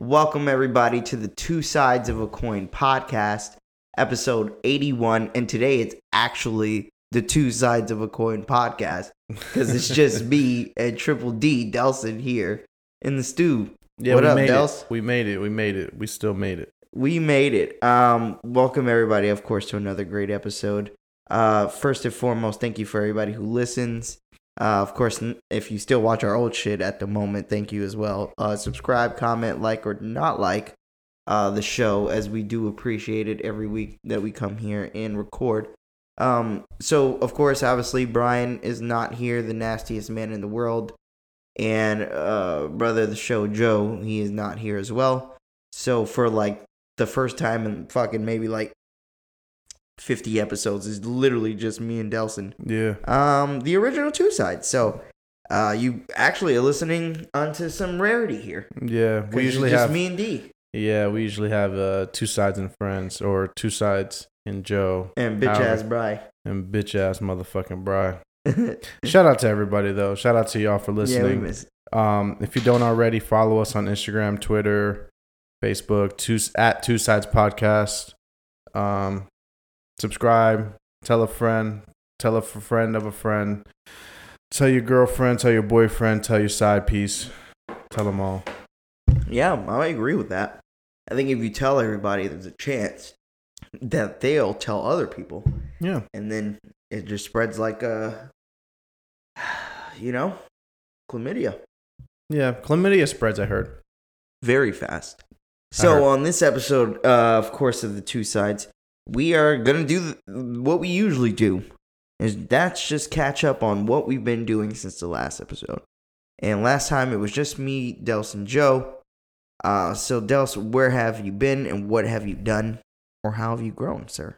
Welcome, everybody, to the Two Sides of a Coin podcast, episode 81. And today it's actually the Two Sides of a Coin podcast because it's just me and Triple D Delson here in the stew. Yeah, what we up, made Dels? it. We made it. We made it. We still made it. We made it. Um, welcome everybody, of course, to another great episode. Uh, first and foremost, thank you for everybody who listens. Uh, of course, if you still watch our old shit at the moment, thank you as well. Uh, subscribe, comment, like, or not like uh, the show, as we do appreciate it every week that we come here and record. Um, so, of course, obviously, Brian is not here, the nastiest man in the world. And uh, brother the show, Joe, he is not here as well. So, for like the first time in fucking maybe like 50 episodes is literally just me and Delson. Yeah. Um, the original two sides. So, uh, you actually are listening onto some rarity here. Yeah, We usually just have. me and D Yeah, we usually have uh, two sides and friends, or two sides and Joe and bitch Howard. ass Bry. and bitch ass motherfucking Bry. Shout out to everybody though. Shout out to y'all for yeah, we listening. miss. um, if you don't already, follow us on Instagram, Twitter, Facebook, two at Two Sides Podcast. Um, subscribe. Tell a friend. Tell a friend of a friend. Tell your girlfriend. Tell your boyfriend. Tell your side piece. Tell them all. Yeah, I agree with that. I think if you tell everybody, there's a chance that they'll tell other people, Yeah. and then it just spreads like a, you know, chlamydia. Yeah. Chlamydia spreads. I heard. very fast. So on this episode, uh, of course, of the two sides, we are gonna do th- what we usually do, is that's just catch up on what we've been doing since the last episode. And last time it was just me, Dels, and Joe. Uh, so Dels, where have you been, and what have you done, or how have you grown, sir?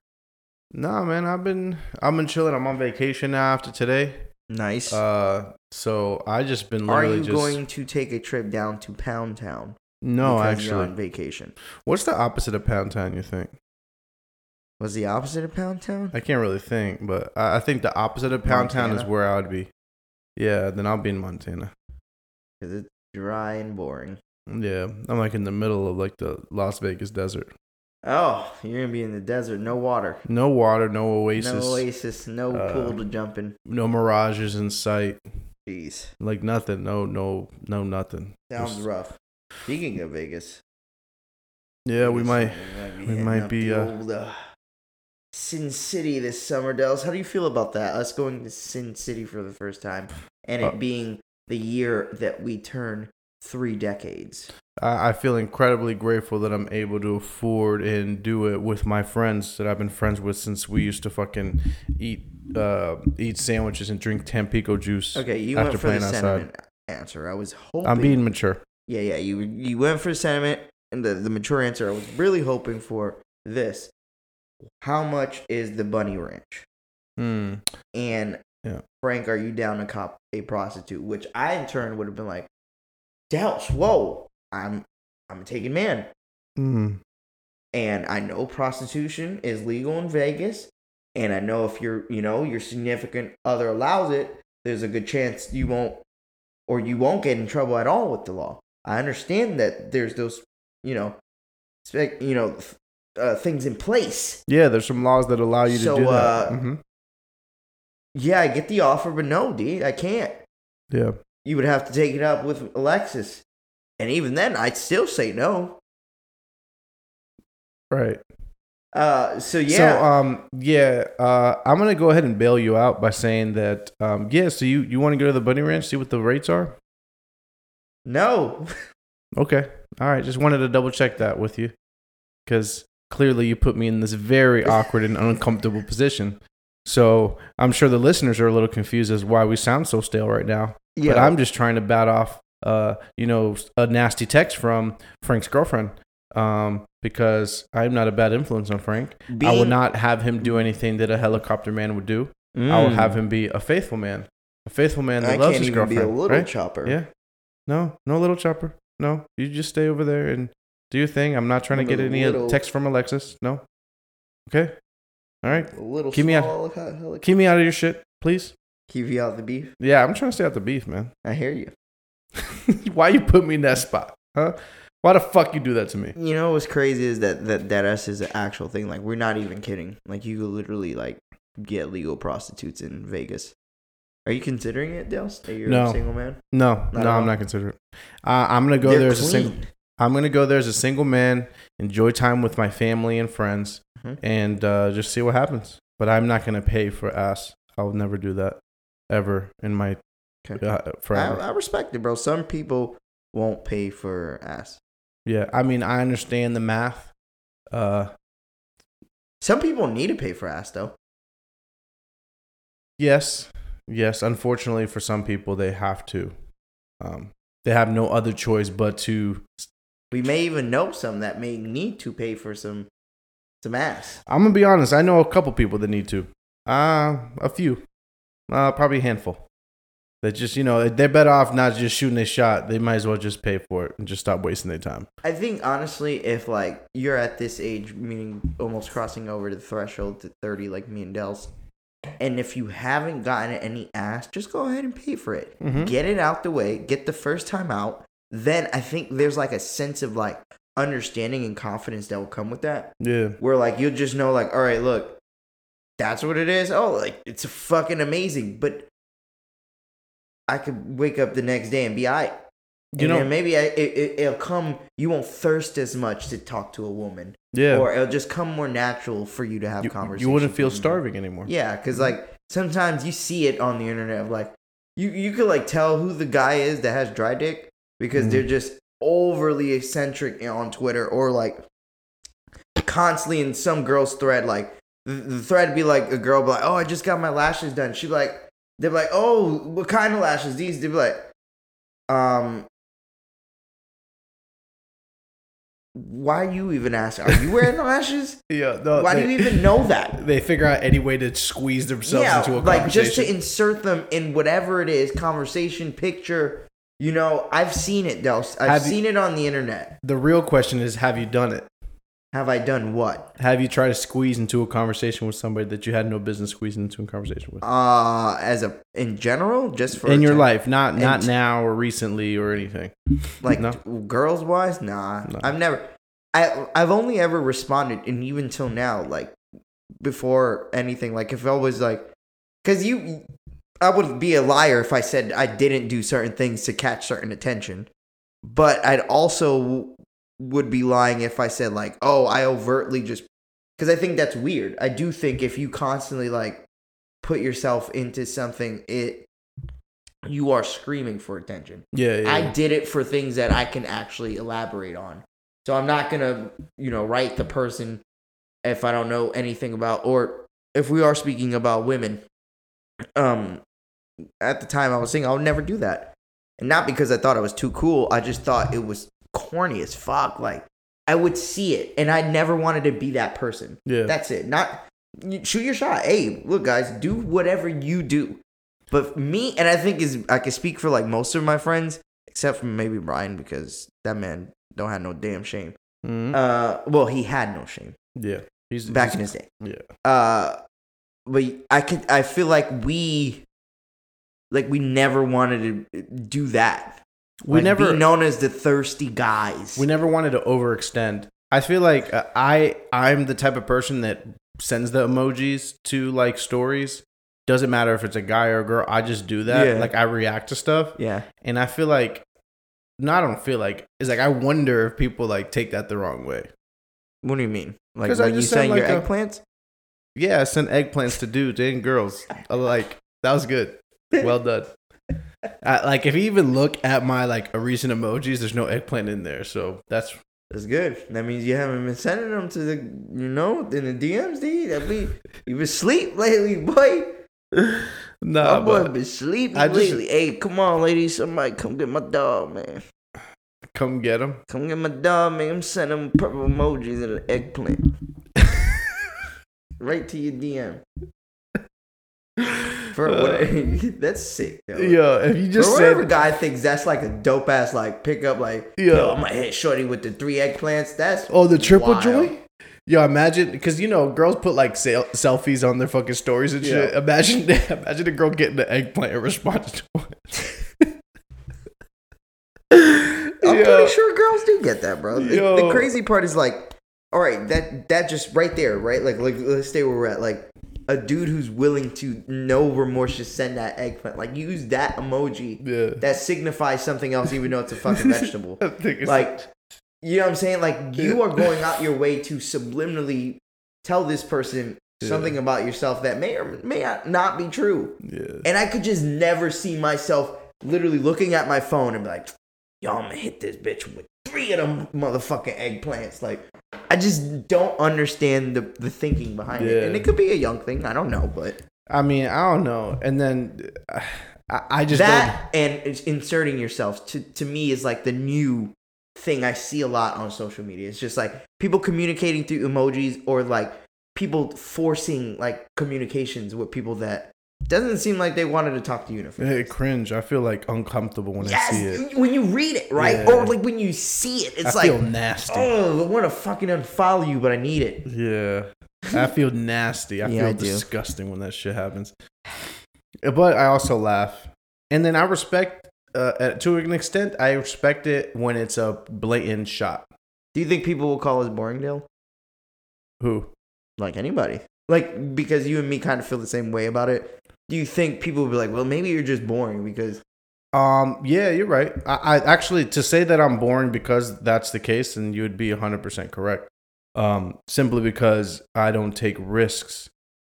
Nah, man. I've been. I've been chilling. I'm on vacation now after today. Nice. Uh, so I just been are you just. going to take a trip down to Pound Town? no, actually. on vacation. What's the opposite of Pound Town? You think? Was the opposite of Pound Town? I can't really think, but I, I think the opposite of Pound Town is where I would be. Yeah, then I'll be in Montana. Because it's dry and boring. Yeah, I'm like in the middle of like the Las Vegas desert. Oh, you're gonna be in the desert, no water, No water, no oasis, no oasis, no Uh, pool to jump in. No mirages in sight, Jeez, like nothing. No, no, no, nothing. sounds Just- rough. Speaking of Vegas, Yeah, we Vegas, might. be we might be, uh, old, uh, Sin City this summer, Dells. How do you feel about that? Us going to Sin City for the first time, and it Uh, being the year that we turn three decades. I, I feel incredibly grateful that I'm able to afford and do it with my friends that I've been friends with since we used to fucking eat uh eat sandwiches and drink Tampico juice. Okay, you After went for the playing outside. sentiment answer. I was hoping. I'm being mature. Yeah, yeah. You you went for sentiment, and the the mature answer. I was really hoping for this. How much is the bunny ranch? Hmm. And Yeah. Frank, are you down to cop a prostitute? Which I in turn would have been like, Douse, whoa, I'm I'm a taken man, Hmm. and I know prostitution is legal in Vegas, and I know if your you know your significant other allows it, there's a good chance you won't or you won't get in trouble at all with the law. I understand that there's those you know spec you know uh, things in place. Yeah, there's some laws that allow you to So, do that. uh, hmm Yeah, I get the offer, but no, D, I can't. Yeah. You would have to take it up with Alexis, and even then, I'd still say no. Right. Uh, so yeah, So um yeah, uh I'm gonna go ahead and bail you out by saying that um yeah, so you, you wanna go to the bunny ranch, see what the rates are? no. Okay. All right. Just wanted to double check that with you. Because clearly you put me in this very awkward and uncomfortable position. So I'm sure the listeners are a little confused as why we sound so stale right now. yeah, But I'm just trying to bat off, uh, you know, a nasty text from Frank's girlfriend. Um, because I'm not a bad influence on Frank. I will not have him do anything that a helicopter man would do. I will have him be a faithful man, a faithful man that Mm. I loves can't his even be girlfriend. a little right? chopper. Yeah. No, no little chopper. No, you just stay over there and do your thing. I'm not trying to I'm get any little- text from Alexis. No. Okay. All right. A little Keep me out- small heli- heli- Keep me out of your shit, please. Keep you out of the beef. Yeah, I'm trying to stay out the beef, man. I hear you. Why you put me in that spot? Huh? Why the fuck you do that to me? You know what's crazy is that that that us is an actual thing. Like we're not even kidding. Like you could literally like get legal prostitutes in Vegas. Are you considering it, Dale? That you're No. a single man. No, Not no, I'm not considering. It. Uh, I'm gonna go They're there as a single. I'm gonna go there as a single man, enjoy time with my family and friends, Mhm. and uh, just see what happens. But I'm not gonna pay for ass. I'll never do that ever in my Okay. uh, I. I respect it, bro. Some people won't pay for ass. yeah, I mean, I understand the math. Uh, Some people need to pay for ass though. yes, yes. Unfortunately, for some people, they have to. Um, they have no other choice but to. We may even know some that may need to pay for some some ass. I'm gonna be honest. I know a couple people that need to. Uh, a few. Uh, probably a handful. That just you know they're better off not just shooting a shot. They might as well just pay for it and just stop wasting their time. I think honestly, if like you're at this age, meaning almost crossing over to the threshold to thirty, like me and Del's, and if you haven't gotten any ass, just go ahead and pay for it. Mhm. Get it out the way. Get the first time out. Then I think there's like a sense of like understanding and confidence that will come with that. Yeah, Where like you'll just know like, all right, look, that's what it is. Oh, like it's fucking amazing. But I could wake up the next day and be I. You know- maybe I, it, it, it'll come. You won't thirst as much to talk to a woman, yeah. or it'll just come more natural for you to have you, conversations. you wouldn't feel starving anymore. Yeah, because mm-hmm. like sometimes you see it on the internet of like you you could like tell who the guy is that has dry dick because Mhm. they're just overly eccentric on Twitter or like constantly in some girl's thread like the, thread be like a girl be like oh I just got my lashes done she'd be like they're like oh what kind of lashes these they'd be like um why you even ask are you wearing lashes yeah. No, why they, do you even know that They figure out any way to squeeze themselves yeah, into a like just to insert them in whatever it is, conversation, picture. You know, I've seen it, Del. I've Have you- seen it on the internet. the real question is, have you done it? Have I done what? Have you tried to squeeze into a conversation with somebody that you had no business squeezing into a conversation with? Uh, as a in general, just for in your life, not not and- now or recently or anything. like No. girls wise, nah. No. I've never. I I've only ever responded, and even till now, like before anything, like if I was like, because you, I would be a liar if I said I didn't do certain things to catch certain attention, but I'd also would be lying if I said like, oh, I overtly just because I think that's weird. I do think if you constantly like put yourself into something, it you are screaming for attention. Yeah, yeah. I did it for things that I can actually elaborate on. So I'm not gonna, you know, write the person if I don't know anything about, or if we are speaking about women. Um, at the time I was saying I would never do that, and not because I thought it was too cool. I just thought it was corny as fuck. Like I would see it, and I never wanted to be that person. yeah. That's it. Not shoot your shot. Hey, look, guys, do whatever you do. But me, and I think is I can speak for like most of my friends, except for maybe Brian because that man don't have no damn shame. Mhm. Uh, well, he had no shame yeah. He's back he's- in his day. Yeah. Uh, but I could, I feel like we, like we never wanted to do that. We Like, never be known as the thirsty guys. we never wanted to overextend. I feel like uh, I I'm the type of person that sends the emojis to like stories. Doesn't matter if it's a guy or a girl. I just do that. Yeah. Like I react to stuff, yeah, and I feel like no, I don't feel like it's like I wonder if people like take that the wrong way. what do you mean? Like I when you just sent, send your like, a- eggplants? Yeah, I sent eggplants to dudes and girls. Like that was good. Well done. Uh, like if you even look at my like a recent emojis, there's no eggplant in there. So that's That's good. That means you haven't been sending them to the, you know, in the DMs, D. That mean you've been sleep lately, boy. nah, My boy been sleeping I just- lately. Hey, come on, ladies, somebody come get my dog, man. come get him. Come get my dog, man. I'm sending him purple emojis and an eggplant right to your DM. For what? Uh, that's sick. Though. Yeah, if you just whatever said guy thinks that's like a dope ass like pickup, like Yeah. yo, I'm gonna hit shorty with the three eggplants. That's oh the triple wild. joy. Yo, imagine because you know girls put like sel- selfies on their fucking stories and shit. Yeah. Imagine, imagine a girl getting the eggplant responding to it. I'm Yo. pretty sure girls do get that, bro. The, the crazy part is like, all right, that that just right there, right? Like, like let's stay where we're at. Like, a dude who's willing to no remorse just send that eggplant, like use that emoji Yeah. that signifies something else, even though it's a fucking vegetable. I think it's like, you know what I'm saying? Like, you are going out your way to subliminally tell this person Yeah. something about yourself that may or may not be true. yeah. And I could just never see myself literally looking at my phone and be like, yo, I'm gonna hit this bitch with three of them motherfucking eggplants. Like, I just don't understand the, the thinking behind it. And it could be a young thing, I don't know, but I mean, I don't know. And then I, I just that and inserting yourself to, to me is like the new thing I see a lot on social media. It's just like people communicating through emojis or like people forcing like communications with people that doesn't seem like they wanted to talk to the hey, cringe. I feel like uncomfortable when I see it. When you read it, right? Yeah. Or like when you see it, it's like I like, feel nasty. oh, I want to fucking unfollow you, but I need it. Yeah. I feel nasty. I Yeah, feel I disgusting when that shit happens. But I also laugh. And then I respect, uh, uh, to an extent, I respect it when it's a blatant shot. Do you think people will call us boring, Dale? Who? Like anybody? Like because you and me kind of feel the same way about it. Do you think people will be like, well, maybe you're just boring because Um, yeah, you're right. I, I actually to say that I'm boring because that's the case, and you would be 100 percent correct. Um, simply because I don't take risks,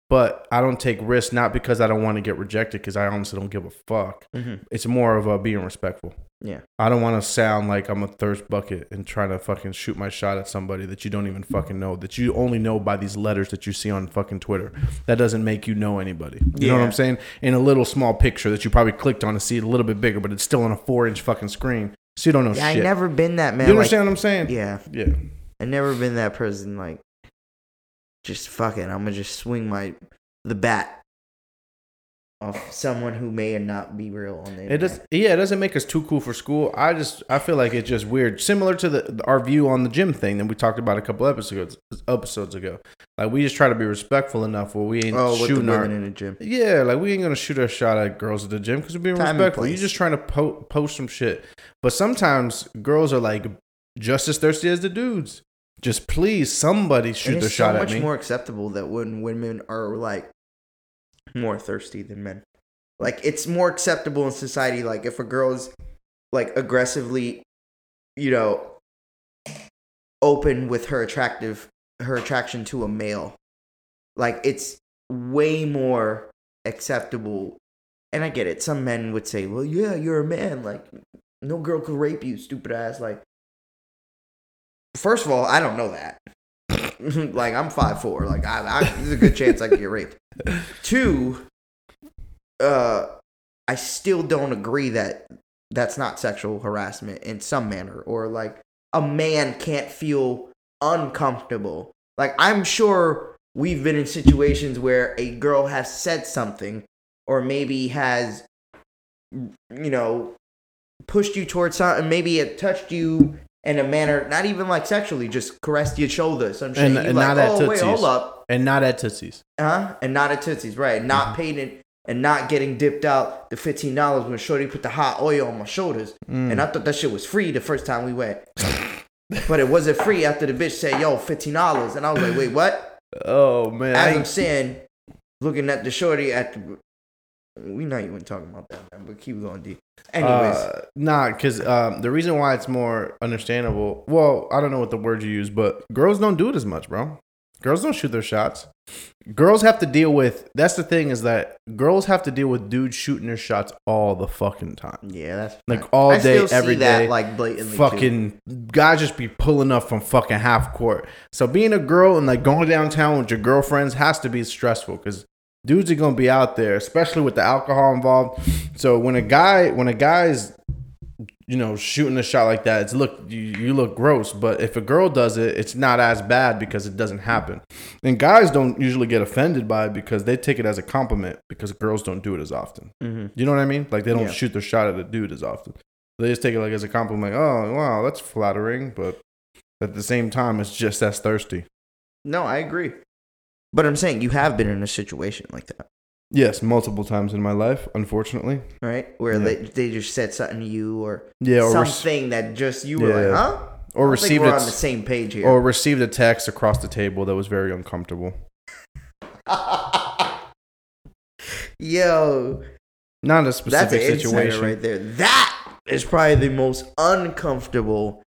but I don't take risks not because I don't want to get rejected, because I honestly don't give a fuck. It's more of a being respectful. Yeah, I don't want to sound like I'm a thirst bucket and trying to fucking shoot my shot at somebody that you don't even fucking know, that you only know by these letters that you see on fucking Twitter. That doesn't make you know anybody. You know what I'm saying? In a little small picture that you probably clicked on to see it a little bit bigger, but it's still on a four inch fucking screen. So you don't know yeah, I shit. never been that man. you like- understand what I'm saying? yeah, Yeah. I've never been that person. Like, just fucking, I'm gonna just swing my the bat off someone who may or not be real on the It internet. does. Yeah, it doesn't make us too cool for school. I just I feel like it's just weird, similar to the our view on the gym thing that we talked about a couple episodes episodes ago. Like we just try to be respectful enough where we ain't Oh, shooting our in the gym. Yeah, like we ain't gonna shoot our shot at girls at the gym because we're being Time respectful. You're just trying to po- post some shit. But sometimes girls are like just as thirsty as the dudes. Just please, somebody shoot their so shot at me. much more acceptable that when women are like more thirsty than men. Like it's more acceptable in society. Like if a girl's like aggressively, you know, open with her attractive her attraction to a male, like it's way more acceptable. And I get it. Some men would say, "Well, yeah, you're a man. Like no girl could rape you, stupid ass." Like first of all, I don't know that. like I'm five four. Like I, I, there's a good chance I could get raped. Two, uh, I still don't agree that that's not sexual harassment in some manner, or like a man can't feel uncomfortable. Like I'm sure we've been in situations where a girl has said something, or maybe has, you know, pushed you towards something. Maybe it touched you in a manner, not even like sexually, just caressed your shoulder. Some shit. And- and like, not at oh wait, hold up, and not at Tootsies. huh? And not at Tootsies, right? Not Mm-hmm. paying and not getting dipped out the fifteen dollars when Shorty put the hot oil on my shoulders, Mm. and I thought that shit was free the first time we went. But it wasn't free after the bitch said, "Yo, fifteen dollars," and I was like, "Wait, what?" Oh man, As I'm saying, looking at the shorty at the, we not even talking about that, man. But keep going, D. Anyways, Uh, nah, because um, the reason why it's more understandable. Well, I don't know what the word you use, but girls don't do it as much, bro. Girls don't shoot their shots. Girls have to deal with. That's the thing is that girls have to deal with dudes shooting their shots all the fucking time. yeah, that's Like all I day, every that, like blatantly. too. fucking guys just be pulling up from fucking half court. So being a girl and like going downtown with your girlfriends has to be stressful because dudes are gonna be out there, especially with the alcohol involved. So when a guy when a guy's you know shooting a shot like that, it's look you, you look gross. But if a girl does it, it's not as bad because it doesn't happen. And guys don't usually get offended by it because they take it as a compliment because girls don't do it as often. Mhm. You know what I mean? Like they don't Yeah. shoot their shot at a dude as often. They just take it like as a compliment. Oh, wow, that's flattering, but at the same time, it's just as thirsty. No, I agree. But I'm saying you have been in a situation like that. Yes, multiple times in my life, unfortunately. right? Where Yeah. they they just said something to you or Yeah, or rec- something that just you were Yeah. like, huh? or I don't think received on the same page here. or received a text across the table that was very uncomfortable. Yo, Not a that's specific an situation. right there. That is probably the most uncomfortable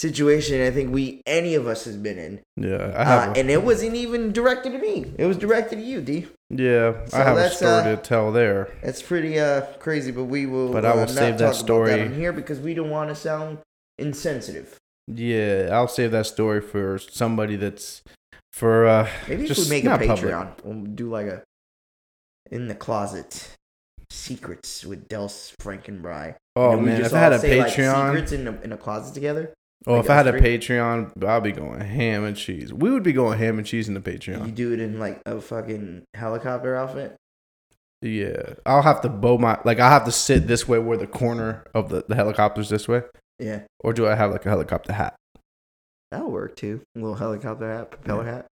situation I think we any of us has been in. Yeah, I have. Uh, and it wasn't even directed to me. It was directed to you, D. yeah, so I have a story uh, to tell there. That's pretty uh crazy, but we will. But I will uh, save that story. on here because we don't want to sound insensitive. Yeah, I'll save that story for somebody that's for uh Maybe if just we make a Patreon, public. we'll do like a in the closet secrets with Dels Frankenbry. Oh And then we man, just if I had a say, like, Patreon, secrets in a, in a closet together. Oh, like if I had a? Patreon, I'll be going ham and cheese. We would be going ham and cheese in the Patreon. You do it in like a fucking helicopter outfit. Yeah, I'll have to bow my like I'll have to sit this way where the corner of the, the helicopter's this way, Yeah, or do I have like a helicopter hat? that'll work too. A little helicopter hat, propeller hat,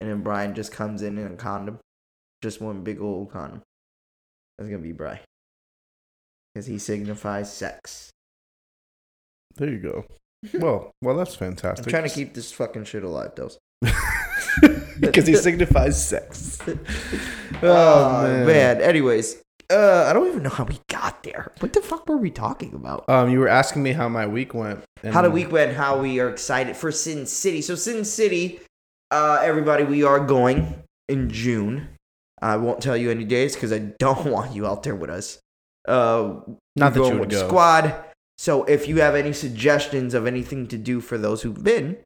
and then Brian just comes in in a condom, just one big old condom. That's gonna be Brian, because he signifies sex. There you go. Well, well, that's fantastic. I'm trying to keep this fucking shit alive, Dels. because he signifies sex. Oh, Oh, man. man. Anyways, uh, I don't even know how we got there. What the fuck were we talking about? Um, you were asking me how my week went. and- how the week went, how we are excited for Sin City. So Sin City, uh, everybody, we are going in June. I won't tell you any days because I don't want you out there with us. Uh, Not that we're you going would with go. Squad. So if you have any suggestions of anything to do for those who've been,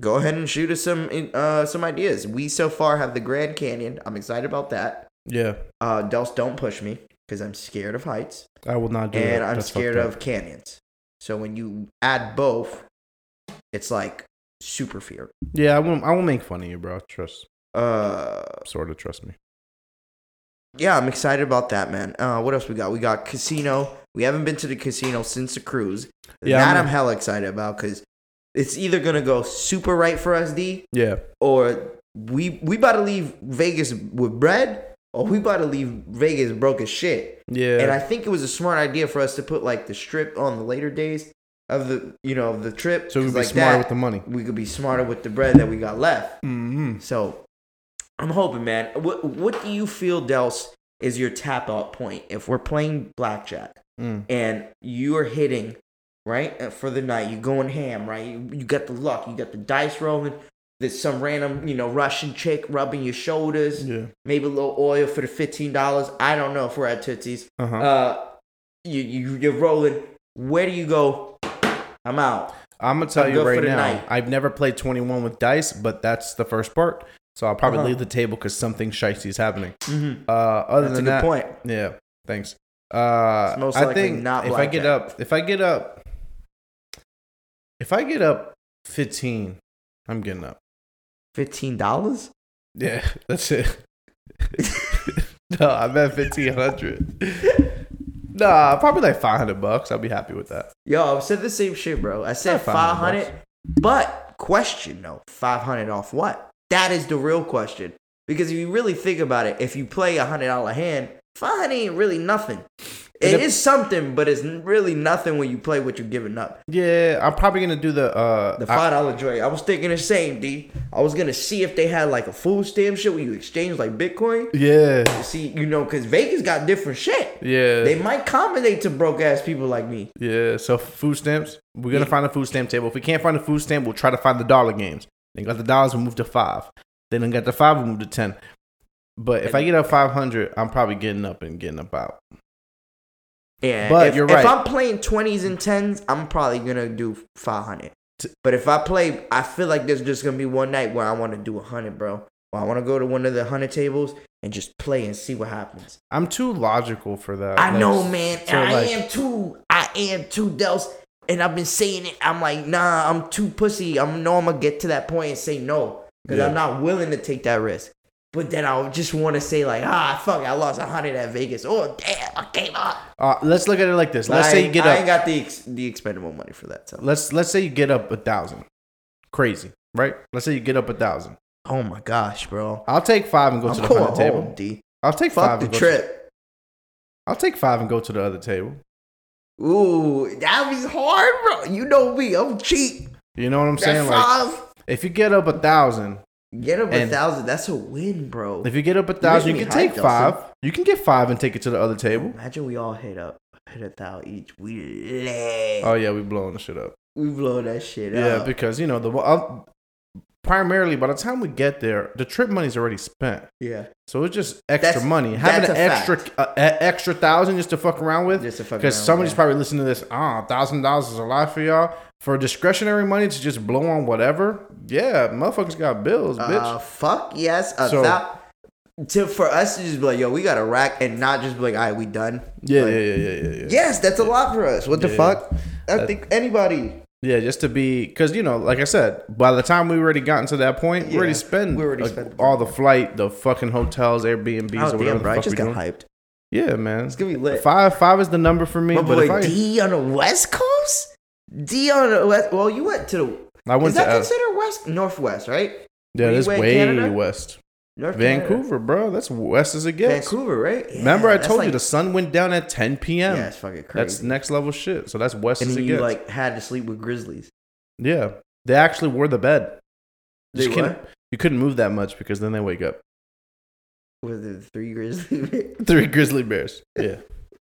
go ahead and shoot us some uh some ideas. We so far have the Grand Canyon. I'm excited about that. Yeah, Uh, Dels, don't push me because I'm scared of heights I will not do it. and I'm That's scared of canyons. So when you add both, it's like super fear. Yeah, I won't. I won't make fun of you, bro. Trust, Uh, sort of trust me. yeah, I'm excited about that, man. Uh, what else we got? We got casino. We haven't been to the casino since the cruise. Yeah, that I'm- I'm, hella excited about because it's either gonna go super right for us, D, Yeah, or we we about to leave Vegas with bread, or we about to leave Vegas broke as shit. yeah. And I think it was a smart idea for us to put like the strip on the later days of the you know of the trip. so we'd 'cause be like smarter that, with the money. we could be smarter with the bread that we got left. Mm-hmm. So I'm hoping, man. What what do you feel, Dels, is your tap out point if we're playing blackjack Mm. and you are hitting right uh, for the night? You're going ham, right? You, you got the luck, you got the dice rolling. There's some random, you know, Russian chick rubbing your shoulders. Yeah. Maybe a little oil for the fifteen dollars. I don't know if we're at Tootsie's. Uh-huh. Uh, you you you're rolling. Where do you go? I'm out. I'm gonna tell I'm you right now. night. I've never played 21 with dice, but that's the first part. So I'll probably Uh-huh. leave the table because something shifty is happening. Mm-hmm. Uh, other That's a than good that, point. yeah. Thanks. Uh, It's most I think not if I get up, if I get up, if I get up 15, I'm getting up. Fifteen dollars? Yeah, that's it. no, I'm at 1500. Nah, probably like 500 bucks. I'll be happy with that. Yo, I said the same shit, bro. I said five hundred, five 500 hundred, but question though, five hundred off what? That is the real question. Because if you really think about it, if you play a hundred dollar hand, five ain't really nothing. It is something, but it's really nothing when you play what you're giving up. Yeah, I'm probably gonna do the uh The five dollar joint. I was thinking the same, D. I was gonna see if they had like a food stamp shit where you exchange like Bitcoin. yeah, See, you know, because Vegas got different shit. yeah, They might accommodate to broke ass people like me. yeah. So food stamps, we're gonna Yeah. find a food stamp table. If we can't find a food stamp, we'll try to find the dollar games. They got the dollars, we move to five. Then I got the five, we move to ten. But if I get up 500, I'm probably getting up and getting up out. Yeah, But if, you're right. If. I'm playing twenties and tens, I'm probably gonna do five hundred. But if I play, I feel like there's just gonna be one night where I want to do a hundred, bro. Where I want to go to one of the hundred tables and just play and see what happens. I'm too logical for that. I Like, know, man. so, and I like- am too. I am too, Dels. And I've been saying it. I'm like, nah, I'm too pussy. I know I'm gonna get to that point and say no because Yeah. I'm not willing to take that risk. But then I'll just want to say like, ah, fuck, I lost a hundred at Vegas. Oh damn, I came up. Uh, let's look at it like this. Let's I say you get I up. ain't got the ex- the expendable money for that. So. let's let's say you get up a thousand. Crazy, right? Let's say you get up a thousand. Oh my gosh, bro. I'll take five and go I'm to the other table. home, D. I'll take Fuck five. the and go trip. I'll take five and go to the other table. Ooh, that'd be hard, bro. You know me, I'm cheap. You know what I'm That saying? Like, if you get up a thousand, Get up a thousand. That's a win, bro. if you get up a thousand, you can take five. Dustin. You can get five and take it to the other table. Imagine we all hit up, hit a thousand each. We lay. Oh yeah, we blowing the shit up. we blow that shit Yeah, up. Yeah, because you know the uh, primarily by the time we get there, the trip money's already spent. yeah, So it's just extra That's- money. Having an extra uh, extra thousand just to fuck around with. just a fucking. Because somebody's probably listening to this. Ah, thousand dollars is a lot for y'all. For discretionary money to just blow on whatever. Yeah, motherfuckers got bills, bitch. Uh, fuck yes. A So- thou- to for us to just be like, yo, we got a rack, and not just be like, all right, we done. yeah, like- yeah, yeah, yeah, yeah, yeah. Yes, that's a lot for us. What the Yeah. fuck? I That- think anybody. Yeah, just to be, because you know, like I said, by the time we already gotten to that point, we already Yeah, spent, we already spent the all the flight, the fucking hotels, Airbnbs, Oh or whatever damn, the bro! I just got doing. hyped. Yeah, man. It's gonna be lit. Five, five is the number for me. My but boy I, D on the West Coast. D on the West. Well, you went to the. I went Is to, that uh, considered West Northwest, right? yeah, were that's way Canada? west. North Canada. Vancouver, bro. That's west as it gets. Vancouver, right? Remember, I told you the sun went down at 10 p.m. Yeah, it's fucking crazy. That's next level shit. So that's west and as it you gets. like had to sleep with grizzlies. yeah, they actually were the bed. They Just couldn't- what? You couldn't move that much because then they wake up. With the three grizzlies. Three grizzly bears. Yeah.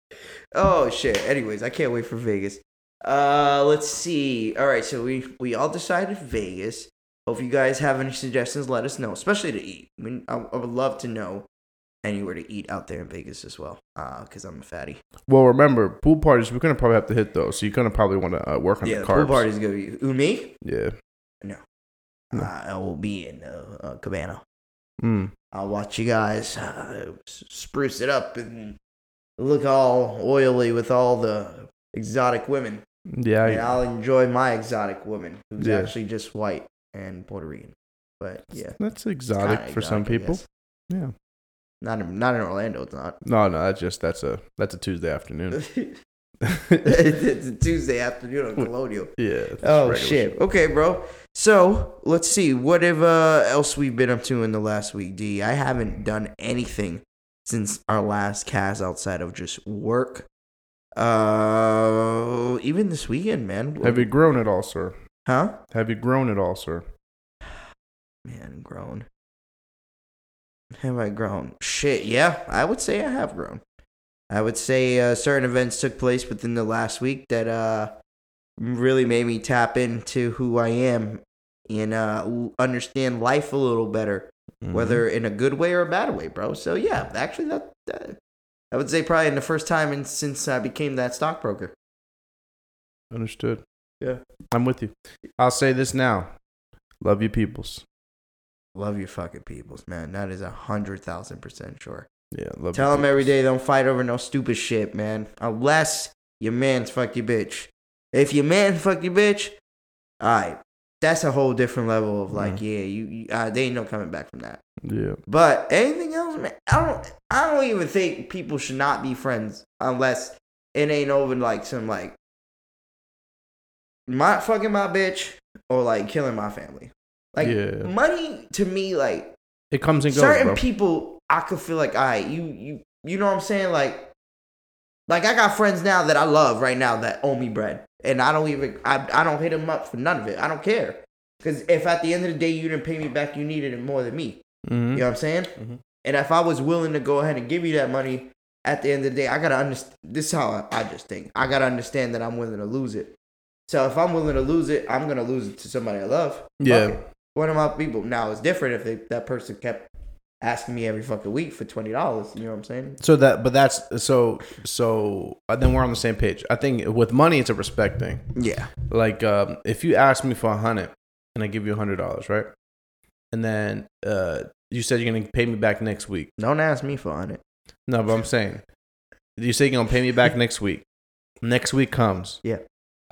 oh shit. Anyways, I can't wait for Vegas. Uh, let's see. All right, so we we all decided Vegas. Hope you guys have any suggestions. Let us know, especially to eat. I mean, I, I would love to know anywhere to eat out there in Vegas as well. Uh, because I'm a fatty. Well, remember pool parties. We're gonna probably have to hit those. So you're gonna probably want to uh, work on yeah, the carbs. pool parties gonna be me. Yeah. No. Uh, I will be in the uh, cabana. Mm. I'll watch you guys uh, spruce it up and look all oily with all the exotic women. Yeah. and I'll enjoy my exotic woman, who's Yeah. actually just white and Puerto Rican. But yeah, That's exotic for some exotic, I people. Yeah. Not in, not in Orlando. It's not. No, no, that's just that's a that's a Tuesday afternoon. it's a Tuesday afternoon on Colonial. yeah. Oh regular shit. Okay, bro. So let's see. What have uh, else we've been up to in the last week? D. I haven't done anything since our last cast outside of just work. Uh, even this weekend, man. Have you grown at all, sir? Huh? Have you grown at all, sir? Man, grown. Have I grown? Shit, yeah, I would say I have grown. I would say uh, certain events took place within the last week that uh, really made me tap into who I am and uh, understand life a little better, Mhm. whether in a good way or a bad way, bro. So yeah, actually, that, that I would say probably in the first time in, since I became that stockbroker. understood. Yeah. I'm with you. I'll say this now. Love you, peoples. Love your fucking peoples, man. That is a hundred thousand percent sure. Yeah, love. Tell them every peoples. day don't fight over no stupid shit, man. Unless your man's fuck your bitch. If your man fuck your bitch, alright. That's a whole different level of like, yeah, you, you uh, they ain't no coming back from that. Yeah. But anything else, man, I don't I don't even think people should not be friends unless it ain't over like some like my fucking my bitch or like killing my family. Like Yeah. money to me, like It comes and goes, certain people I could feel like I you you you know what I'm saying like like I got friends now that I love right now that owe me bread and I don't even I, I don't hit them up for none of it I don't care because if at the end of the day you didn't pay me back you needed it more than me Mhm. you know what I'm saying Mhm. and if I was willing to go ahead and give you that money at the end of the day I gotta understand this is how I, I just think I gotta understand that I'm willing to lose it so if I'm willing to lose it I'm gonna lose it to somebody I love Yeah. One of my people. Now it's different if they, that person kept asking me every fucking week for twenty dollars. You know what I'm saying? So that, but that's so so. uh, Then we're on the same page. I think with money, it's a respect thing. Yeah. Like, um, if you ask me for a hundred and I give you a hundred dollars, right? And then uh, you said you're gonna pay me back next week. Don't ask me for on it. No, but I'm saying you say you're gonna pay me back next week. Next week comes. Yeah.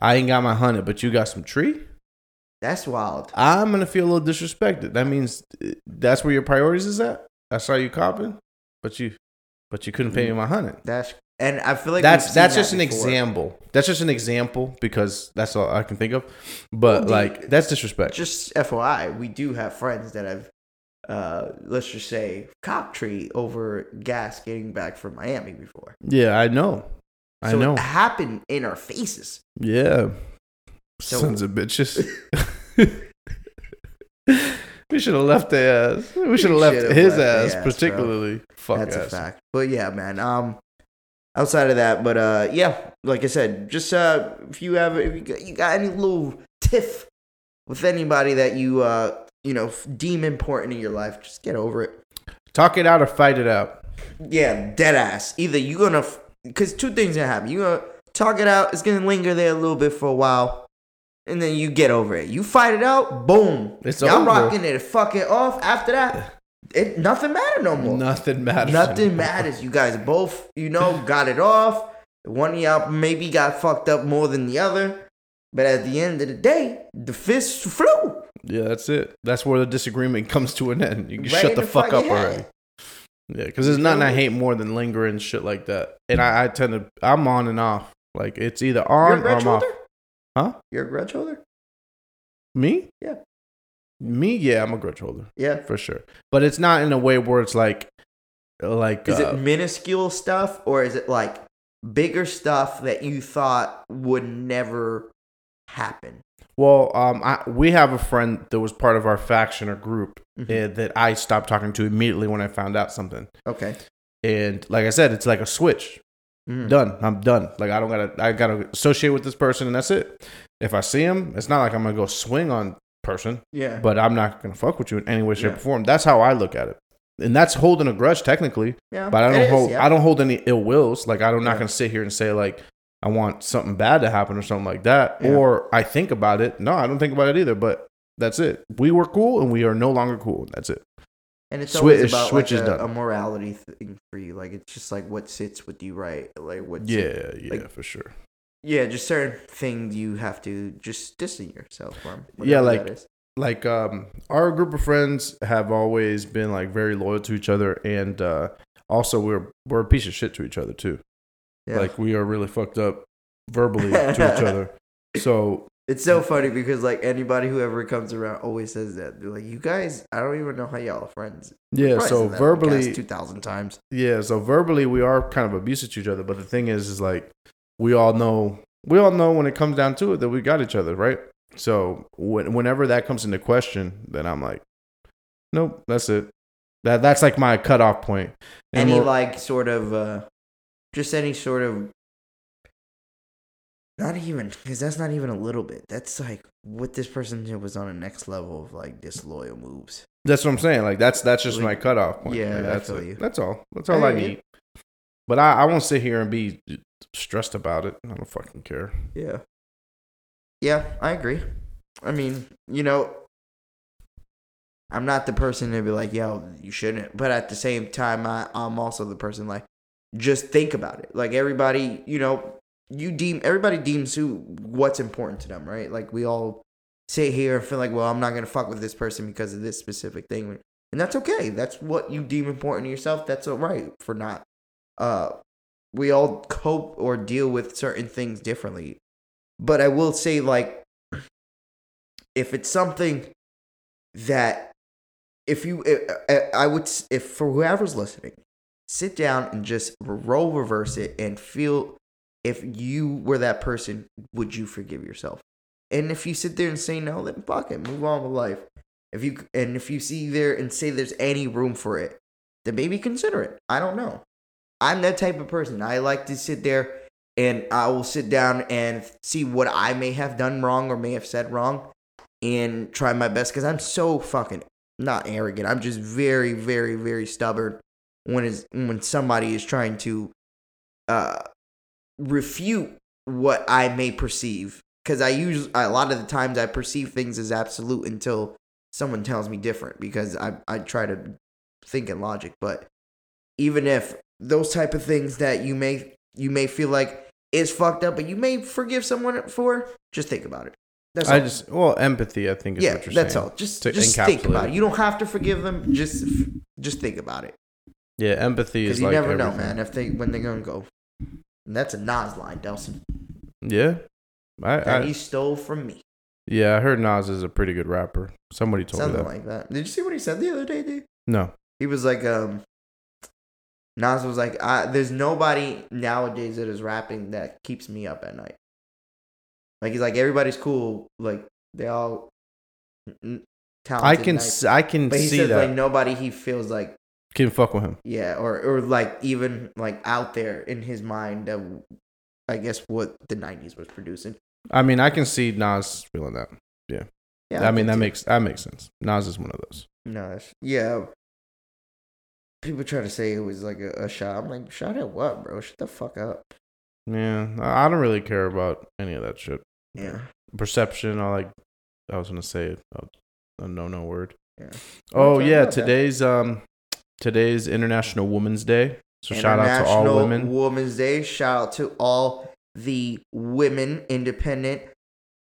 I ain't got my hundred, but you got some tree. That's wild. I'm gonna feel a little disrespected. That means that's where your priorities is at. I saw you copping, but you, but you couldn't pay me my hundred. That's and I feel like that's that's that just an example. That's just an example because that's all I can think of. But like that's disrespect. Just FYI, we do have friends that have uh, let's just say cop tree over gas getting back from Miami before. Yeah, I know. I so know. it happened in our faces. Yeah. So- Sons of bitches. we should have left their ass. We should have left his ass, ass, bro. particularly. Fuck That's ass. a fact. But yeah, man. Um, outside of that, but uh, yeah, like I said, just uh, if you have, if you got, you got any little tiff with anybody that you uh, you know, deem important in your life, just get over it. Talk it out or fight it out. Yeah, dead ass. Either you're gonna, because two things gonna happen. You gonna talk it out. It's gonna linger there a little bit for a while, and then you get over it. You fight it out. Boom. It's Y'all over. rocking it fucking off. After that, it nothing matter no more. Nothing matters. Nothing anymore. matters. You guys both, you know, got it off. One of y'all maybe got fucked up more than the other. But at the end of the day, the fist flew. Yeah, that's it. That's where the disagreement comes to an end. You can Right shut the fuck up fucking already. Yeah, because there's nothing I hate more than lingering shit like that. And I, I tend to, I'm on and off. Like it's either on or I'm off. Huh? You're a grudge holder? Me? Yeah. Me? Yeah, I'm a grudge holder Yeah. for sure. But it's not in a way where it's like, like Is uh, it minuscule stuff or is it like bigger stuff that you thought would never happen? Well, um, I, we have a friend that was part of our faction or group Mhm. uh, that I stopped talking to immediately when I found out something. Okay. And like I said, it's like a switch. Mhm. Done. I'm done. Like I don't gotta. I gotta associate with this person, and that's it. If I see him, it's not like I'm gonna go swing on person, Yeah. but I'm not gonna fuck with you in any way, shape, Yeah. or form. That's how I look at it, and that's holding a grudge technically. yeah. But I don't is, hold. yeah. I don't hold any ill wills. Like I'm not Yeah. gonna sit here and say like I want something bad to happen or something like that, or I think about it. No, I don't think about it either. But that's it. We were cool, and we are no longer cool. That's it. And it's Switch- always about switch like is a, done. a morality thing for you. Like it's just like what sits with you, right? Like what? Yeah, yeah, like- for sure. Yeah, just certain things you have to just distance yourself from. Yeah, like- like um our group of friends have always been like very loyal to each other and uh also we're we're a piece of shit to each other too yeah. like we are really fucked up verbally to each other so it's so funny because like anybody who ever comes around always says that. They're like, "You guys, I don't even know how y'all are friends." yeah so verbally two thousand times. yeah so verbally we are kind of abusive to each other but the thing is is like we all know we all know when it comes down to it that we got each other right so when, whenever that comes into question then i'm like nope that's it that that's like my cutoff point And Any like sort of, uh just any sort of, not even because that's not even a little bit. That's like what this person did was on a next level of like disloyal moves. That's what I'm saying. Like that's that's just Like, my cutoff point. yeah, Like, that's you. That's all. That's all I I, need. But I, I won't sit here and be stressed about it. I don't fucking care. Yeah. Yeah, I agree. I mean, you know, I'm not the person to be like, yo, you shouldn't. But at the same time, I, I'm also the person like, just think about it. Like everybody, you know, you deem everybody deems who what's important to them, right? Like we all sit here and feel like, well, I'm not gonna fuck with this person because of this specific thing, and that's okay. That's what you deem important to yourself. That's all right for not. Uh, we all cope or deal with certain things differently, but I will say, like, if it's something that, if you, I- I would, if for whoever's listening, sit down and just roll reverse it and feel if you were that person, would you forgive yourself? And if you sit there and say no, then fuck it, move on with life. If you and if you see there and say there's any room for it, then maybe consider it. I don't know. I'm that type of person. I like to sit there and I will sit down and see what I may have done wrong or may have said wrong and try my best because I'm so fucking not arrogant. I'm just very, very, very stubborn when is when somebody is trying to uh refute what I may perceive because I use a lot of the times I perceive things as absolute until someone tells me different because I I try to think in logic but even if those type of things that you may you may feel like is fucked up but you may forgive someone for just think about it that's I all. just well empathy. I think is yeah what you're that's saying. all just just think about it. you don't have to forgive them just just think about it Yeah, empathy because is you like never know man if they when they're gonna go and that's a Nas line Delson Yeah, I, that I he stole from me Yeah, I heard Nas is a pretty good rapper. Somebody told Something me that. like that. Did you see what he said the other day, dude? no. He was like, um, Nas was like, I, "There's nobody nowadays that is rapping that keeps me up at night." Like he's like, everybody's cool. Like they all n- talented. I can nice. I can but he see said that. like nobody he feels like can fuck with him. yeah, or or like even like out there in his mind that I guess what the '90s was producing. I mean, I can see Nas feeling that. Yeah, Yeah. I mean, that too. makes that makes sense. Nas is one of those. That's- yeah. People try to say it was like a, a shot. I'm like, shot at what, bro? Shut the fuck up. Yeah, I I don't really care about any of that shit. Yeah. Perception, I like. I was gonna say a, a no no word. Yeah. Oh yeah, today's um today's International Women's Day. So shout out to all women. Women's Day. Shout out to all the women, independent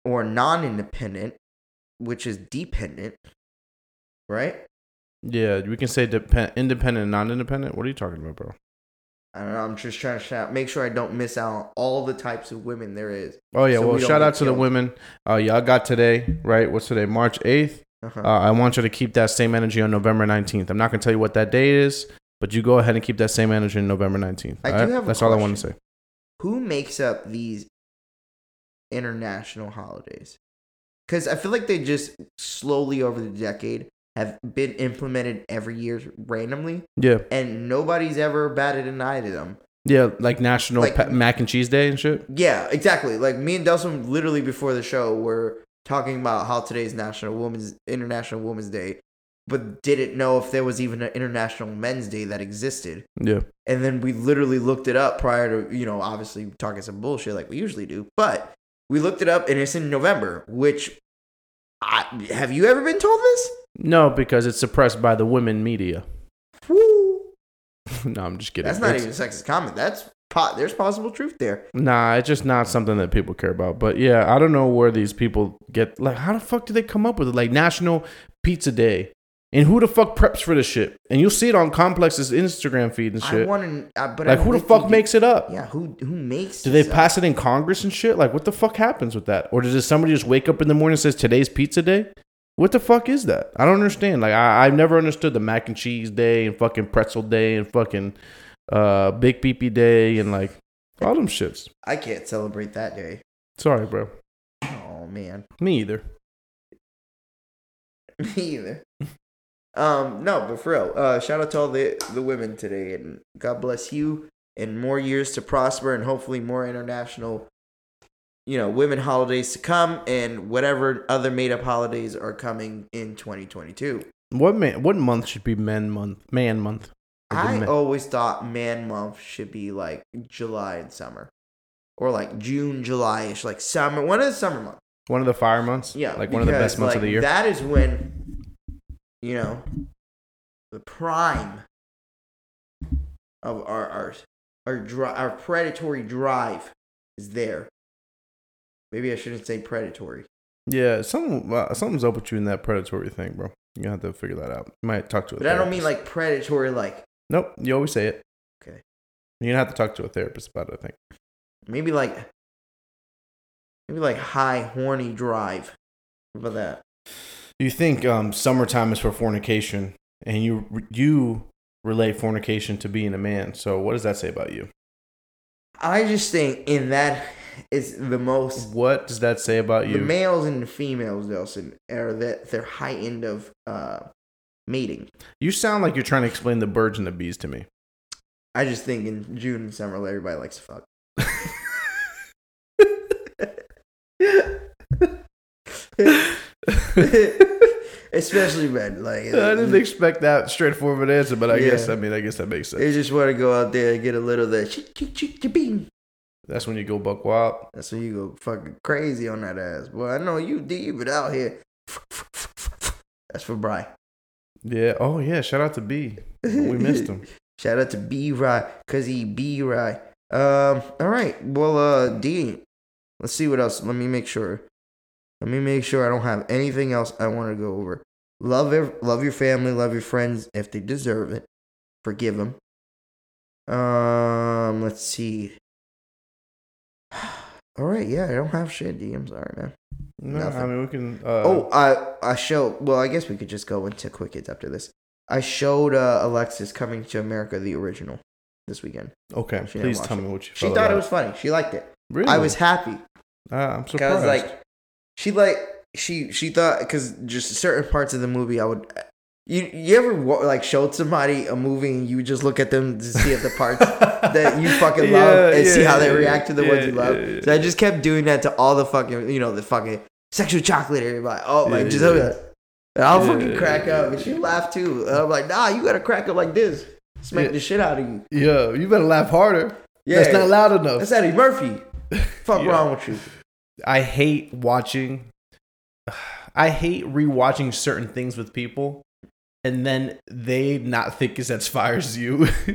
or non-independent, which is dependent, right? Yeah, we can say depend, independent and non-independent. What are you talking about, bro? I don't know. I'm just trying to shout, make sure I don't miss out on all the types of women there is. Oh yeah, So well we shout out to the women. Uh, y'all got today, right? What's today? March eighth. Uh-huh. Uh, I want you to keep that same energy on November nineteenth. I'm not gonna tell you what that date is, but you go ahead and keep that same energy on November nineteenth. I do have a That's all I want to say. Who makes up these international holidays? Because I feel like they just slowly over the decade have been implemented every year randomly, Yeah, and nobody's ever batted an eye to them. yeah, like National Like- pa- Mac and Cheese Day and shit. Yeah, exactly. Like me and Dustin, literally before the show, were talking about how today's National Women's International Women's Day, but didn't know if there was even an International Men's Day that existed. Yeah, And then we literally looked it up prior to, you know, obviously talking some bullshit like we usually do. But we looked it up and it's in November, which I have you ever been told this? no, because it's suppressed by the women media. Woo. no, I'm just kidding. That's not It's- even a sexist comment. That's po- there's possible truth there. Nah, it's just not something that people care about. But yeah, I don't know where these people get like how the fuck do they come up with it? Like National Pizza Day. And who the fuck preps for this shit? And you'll see it on Complex's Instagram feed and shit. I want to, uh, but I like who the fuck makes it up? Yeah, who who makes? Do they this up? pass it in Congress and shit? Like what the fuck happens with that? Or does somebody just wake up in the morning and says today's pizza day? What the fuck is that? I don't understand. Like I, I've never understood the mac and cheese day and fucking pretzel day and fucking uh big peepee day and like all them shits. I can't celebrate that day. Sorry, bro. Oh man, Me either. me either. Um, no, but for real, uh, shout out to all the the women today, and God bless you, and more years to prosper, and hopefully more international, you know, women holidays to come, and whatever other made up holidays are coming in 2022. What man? What month should be men month? Man month. I men- always thought man month should be like July and summer, or like June, July ish, like summer. One of the summer months. one of the fire months. Yeah, like one of the best months of the year. That is when, you know, the prime of our our our dri- our predatory drive is there. Maybe I shouldn't say predatory. yeah, something uh, something's up with you in that predatory thing, bro. You have to figure that out. You might talk to a But I don't mean like predatory like Nope, you always say it. Okay. You're gonna have to talk to a therapist about it. I think. maybe like maybe like high horny drive. What about that? You think um, summertime is for fornication, and you you relate fornication to being a man. So what does that say about you? I just think in that is the most What does that say about you? the males and the females, Nelson, are that they're high end of uh mating. You sound like you're trying to explain the birds and the bees to me. I just think in June and summer, everybody likes to fuck. Especially men. Like I didn't uh, expect that straightforward answer, but I guess I mean I guess that makes sense. they just want to go out there and get a little of that chick chick chick chick bing. That's when you go buck wild. That's when you go fucking crazy on that ass. Boy, I know you deep, but out here. That's for Bry. Yeah. Oh yeah. Shout out to B. We missed him. Shout out to B Rye, cause he B Rye. Um, all right. Well, uh, D. Let's see what else. Let me make sure. Let me make sure I don't have anything else I want to go over. Love ev- love your family, love your friends if they deserve it. Forgive them. Um, let's see. All right, yeah, I don't have shit. D. I'm sorry, man. No, Nothing. I mean we can. Uh, oh, I I show. Well, I guess we could just go into quick hits after this. I showed uh, Alexis coming to America the original this weekend. okay. she Please tell it. me what you. She thought it was funny. She liked it. Really? I was happy Uh, I'm surprised. like she like she she thought because just certain parts of the movie I would. You you ever like showed somebody a movie and you just look at them to see if the parts that you fucking love Yeah, and see how they yeah, react to the ones you love. yeah, yeah. So I just kept doing that to all the fucking, you know, the fucking sexual chocolate. Everybody, oh, my, Yeah, just yeah. look. And I'll Yeah, fucking crack yeah, up, and she laugh too. And I'm like, nah, you gotta crack up like this. Smack Yeah. the shit out of you. yeah, you better laugh harder. Yeah, That's not loud enough. That's Eddie Murphy. Fuck Yeah. wrong with you? I hate watching. I hate rewatching certain things with people, and then they not think it's as fire as you.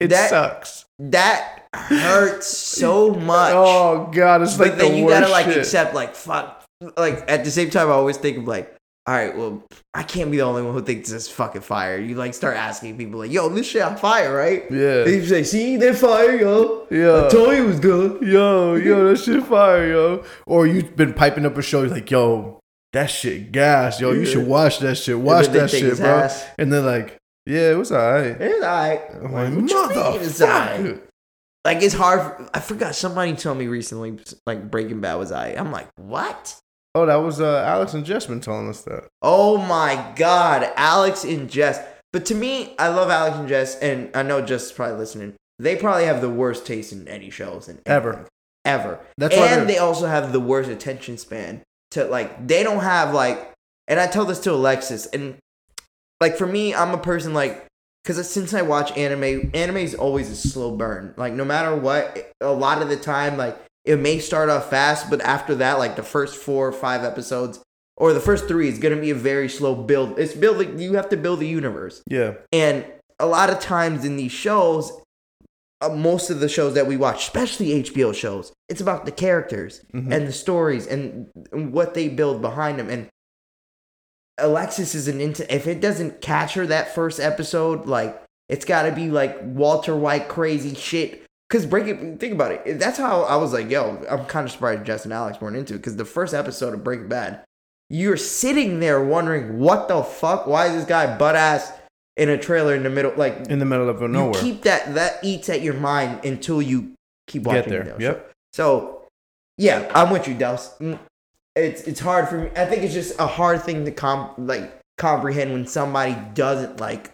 it That- sucks. That hurts so much. Oh god, it's but like then the you gotta like shit. accept, like fuck. Like at the same time, I always think of like, all right, well, I can't be the only one who thinks this fucking fire. You like start asking people like, yo, this shit on fire, right? Yeah, They say, see, they're fire, yo. yeah. I told you it was good. yo, yo, that shit fire, yo. Or you've been piping up a show, you're like, yo, that shit gas, yo. You should watch that shit. Watch that shit, bro. ass. And they're like, yeah, it was alright. It was alright. I'm like, What you mean it's alright? Like it's hard. For, I forgot somebody told me recently, like Breaking Bad was I. I'm like, what? Oh, that was uh, Alex and Jessman telling us that. Oh my god, Alex and Jess. But to me, I love Alex and Jess, and I know Jess is probably listening. They probably have the worst taste in any shows in Ever. ever. That's why and they also have the worst attention span. To like, they don't have like, and I tell this to Alexis, and like for me, I'm a person like, because since I watch anime, anime is always a slow burn. Like no matter what, a lot of the time, like it may start off fast, but after that, like the first four or five episodes, or the first three, is gonna be a very slow build. It's building. You have to build a universe. Yeah. And a lot of times in these shows, most of the shows that we watch, especially HBO shows, it's about the characters Mhm. and the stories and what they build behind them. And Alexis is an into if it doesn't catch her that first episode, like it's got to be like Walter White crazy shit. Cause break it, think about it. That's how I was like, yo, I'm kind of surprised Justin Alex weren't into it. Cause the first episode of Breaking Bad, you're sitting there wondering what the fuck. Why is this guy butt ass in a trailer in the middle? Like In the middle of you nowhere. keep that that eats at your mind until you keep watching. Get there. the show. Yep. So yeah, I'm with you, Dels. Mm, It's it's hard for me. I think it's just a hard thing to com like comprehend when somebody doesn't like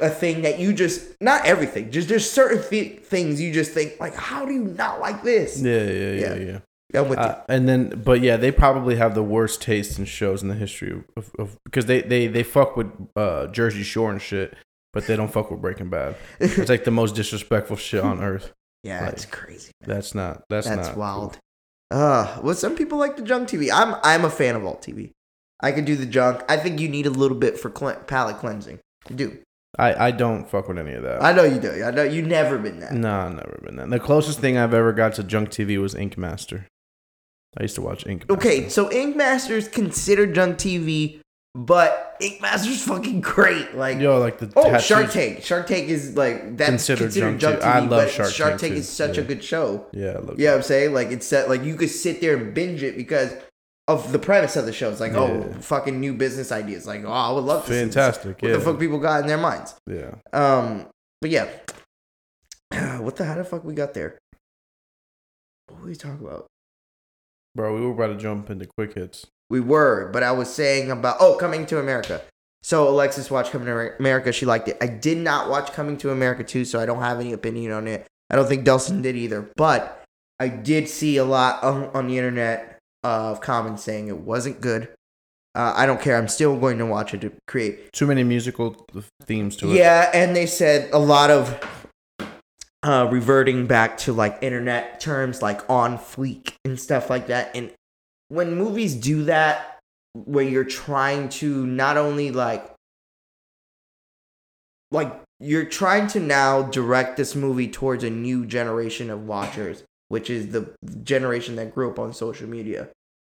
a thing that you just not everything. Just there's certain thi- things you just think like, how do you not like this? Yeah, yeah, yeah, Yeah. yeah. I'm with Uh, and then, but yeah, they probably have the worst taste in shows in the history of, of because they, they they fuck with uh, Jersey Shore and shit, but they don't fuck with Breaking Bad. It's like the most disrespectful shit on earth. yeah, like, it's crazy. That's not. That's, That's not wild. Uh, well, some people like the junk TV. I'm I'm a fan of alt TV. I could do the junk. I think you need a little bit for cle- palate cleansing. You do. I I don't fuck with any of that. I know you do. I know you never been that. no, I've never been that. The closest thing I've ever got to junk TV was Ink Master. I used to watch Ink. Okay, so Ink Master's considered junk TV, but Ink Master's fucking great. Like, yo, like the oh, tattoos- Shark Tank. Shark Tank is like that's Considered considered, junk TV. I love but Shark Shark Tank Tank too. is such Yeah. a good show. Yeah, look. You know what I'm saying? Like it's set like you could sit there and binge it because of the premise of the show. It's like, oh, fucking new business ideas. Like, oh, I would love to fantastic. What yeah, the fuck people got in their minds. yeah. Um, but yeah. what the how the fuck we got there? What were we talking about? Bro, we were about to jump into quick hits. We were, but I was saying about oh, coming to America. So Alexis watched Coming to America. She liked it. I did not watch Coming to America too, so I don't have any opinion on it. I don't think Delson did either, but I did see a lot on, on the internet of comments saying it wasn't good. Uh, I don't care. I'm still going to watch it to create Too many musical themes to it. Yeah, and they said a lot of uh, reverting back to like internet terms like on fleek and stuff like that. And when movies do that, where you're trying to not only like like you're trying to now direct this movie towards a new generation of watchers, which is the generation that grew up on social media.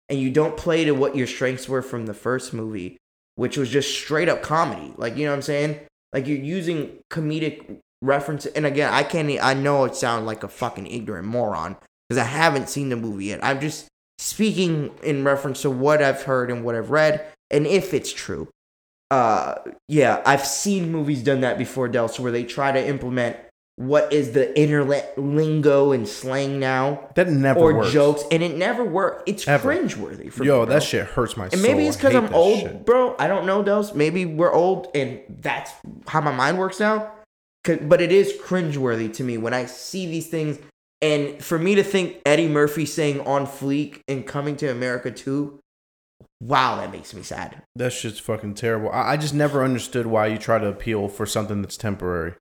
And you don't play to what your strengths were from the first movie, which was just straight up comedy. Like, you know what I'm saying? Like you're using comedic reference and again, I can't I know it sounds like a fucking ignorant moron because I haven't seen the movie yet. I'm just speaking in reference to what I've heard and what I've read, and if it's true. Uh, yeah, I've seen movies done that before, Dels, where they try to implement what is the internet lingo and slang now, That never or works. jokes, and it never worked. It's Ever. cringeworthy for Yo, me, that shit hurts my And soul. maybe it's because I'm old, shit. bro. I don't know, Dels. Maybe we're old, and that's how my mind works now. But it is cringeworthy to me when I see these things. And for me to think Eddie Murphy saying on fleek and coming to America too, wow, that makes me sad. That shit's fucking terrible. I, I just never understood why you try to appeal for something that's temporary.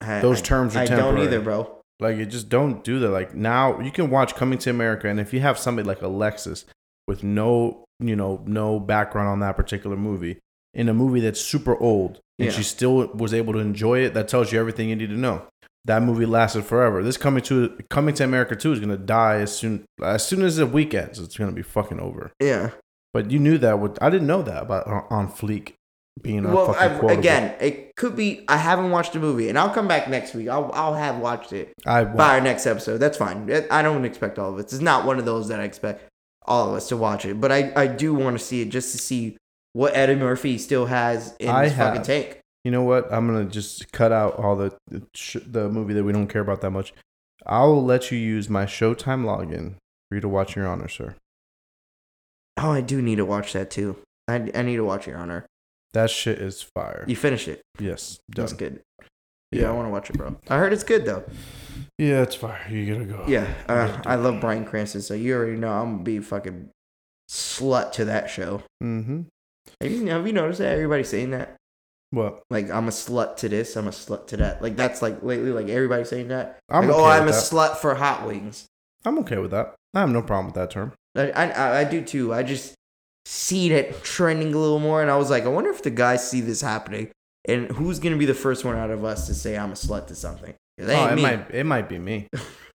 I- Those I- terms are I don't temporary. either, bro. Like, you just don't do that. Like, now you can watch Coming to America, and if you have somebody like Alexis with no, you know, no background on that particular movie, in a movie that's super old, and Yeah. she still was able to enjoy it, that tells you everything you need to know. That movie lasted forever. This Coming to Coming to America 2 is gonna die as soon as soon as the weekends. It's gonna be fucking over. Yeah. But you knew that. With, I didn't know that about On- On Fleek being a Well, fucking I, again, it could be. I haven't watched the movie, and I'll come back next week. I'll I'll have watched it. I by our next episode. That's fine. I don't expect all of it. It's not one of those that I expect all of us to watch it. But I, I do want to see it just to see what Eddie Murphy still has in I his fucking tank. You know what? I'm gonna just cut out all the the, sh- the movie that we don't care about that much. I'll let you use my Showtime login for you to watch Your Honor, sir. Oh, I do need to watch that too. I, I need to watch Your Honor. That shit is fire. You finished it. Yes, done. That's good. Yeah, I want to watch it, bro. I heard it's good though. yeah, it's fire. You gotta go. Yeah, uh, I love Bryan Cranston, so you already know I'm gonna be fucking slut to that show. Mm-hmm. Have you, have you noticed that everybody's saying that? What? Like I'm a slut to this, I'm a slut to that. Like that's like lately, like everybody's saying that. I'm like, oh, okay oh, I'm a that. slut for hot wings. I'm okay with that. I have no problem with that term. I, I I do too. I just see it trending a little more, and I was like, I wonder if the guys see this happening, and who's gonna be the first one out of us to say I'm a slut to something? Oh, it ain't Oh, it might it might be me.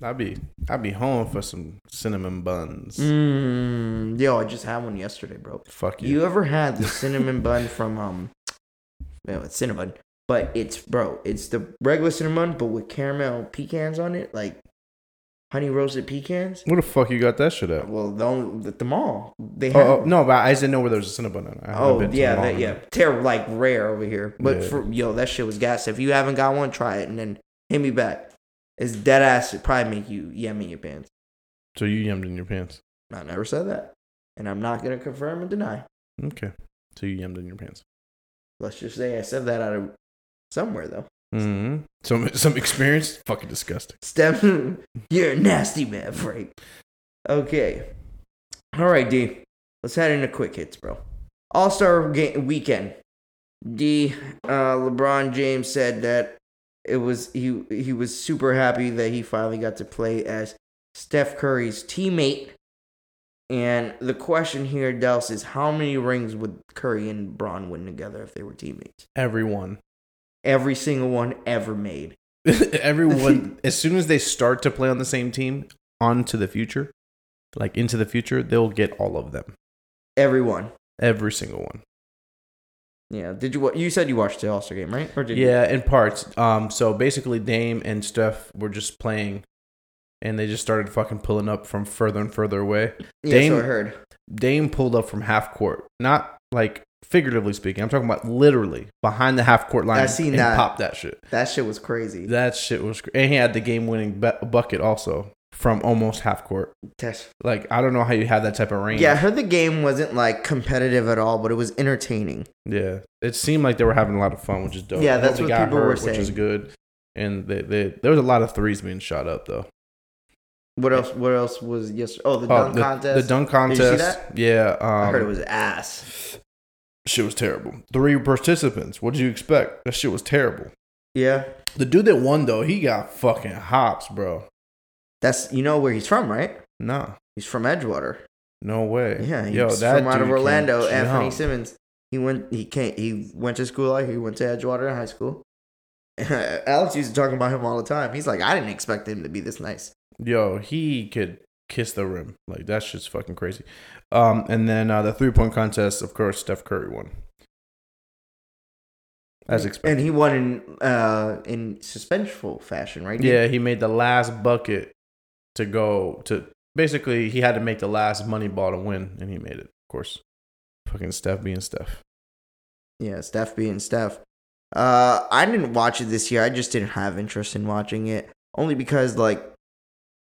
I'd be I'd be home for some cinnamon buns. Mm, yo, I just had one yesterday, bro. Fuck you. You ever had the cinnamon bun from um? Well, it's cinnamon, but it's bro. It's the regular cinnamon, but with caramel pecans on it, like honey roasted pecans. Where the fuck you got that shit at? Well, the only, the mall they have. Oh, oh, no, but I just didn't know where there was a cinnamon bun. I Oh been to yeah, that, yeah, terrible, like rare over here. But Yeah. for yo, that shit was gas. If you haven't got one, try it and then hit me back. It's dead ass. It probably make you yum in your pants. So you yummed in your pants. I never said that, and I'm not gonna confirm and deny. Okay. So you yummed in your pants. Let's just say I said that out of somewhere though. Mm-hmm. Some some experience. Fucking disgusting. Steph, you're a nasty man, Frank. Okay, all right, D. Let's head into quick hits, bro. All Star game weekend. D. Uh, LeBron James said that it was he he was super happy that he finally got to play as Steph Curry's teammate. And the question here, Dels, is how many rings would Curry and Bron win together if they were teammates? Everyone. Every single one ever made. Everyone. as soon as they start to play on the same team, on to the future, like into the future, they'll get all of them. Everyone. Every single one. Yeah. Did you? You said you watched the All Star game, right? Or did you? Yeah, in parts. Um, so basically, Dame and Steph were just playing, and they just started fucking pulling up from further and further away. Yeah, Dame- so I heard. Dame pulled up from half court, not like figuratively speaking. I'm talking about literally behind the half court line. I seen and that. Popped that shit. That shit was crazy. That shit was. Cr- and he had the game winning bu- bucket also from almost half court. That's- Like I don't know how you have that type of range. yeah, I heard the game wasn't like competitive at all, but it was entertaining. Yeah, it seemed like they were having a lot of fun, which is dope. Yeah, that's what people were hurt, which is good. And they, they, there was a lot of threes being shot up though. What else? What else was yes? Oh, the Oh, dunk the, contest. the dunk Did you see contest. Yeah, um, I heard it was ass. shit was terrible. Three participants. What did you expect? That shit was terrible. Yeah, The dude that won though, he got fucking hops, bro. That's you know where he's from, right? No, He's from Edgewater. no way. Yeah, he's Yo, from out of Orlando. Anthony jump. Simons. He went. He can't. He went to school. Like he went to Edgewater High School. Alex used to talk about him all the time. He's like, I didn't expect him to be this nice. Yo, he could kiss the rim. Like that's just fucking crazy. Um, and then uh, the three point contest, of course, Steph Curry won. as expected. And he won in uh in suspenseful fashion, right? Yeah, he made the last bucket to go to. Basically, he had to make the last money ball to win, and he made it. Of course, fucking Steph being Steph. Yeah, Steph being Steph. Uh, I didn't watch it this year. I just didn't have interest in watching it, only because like,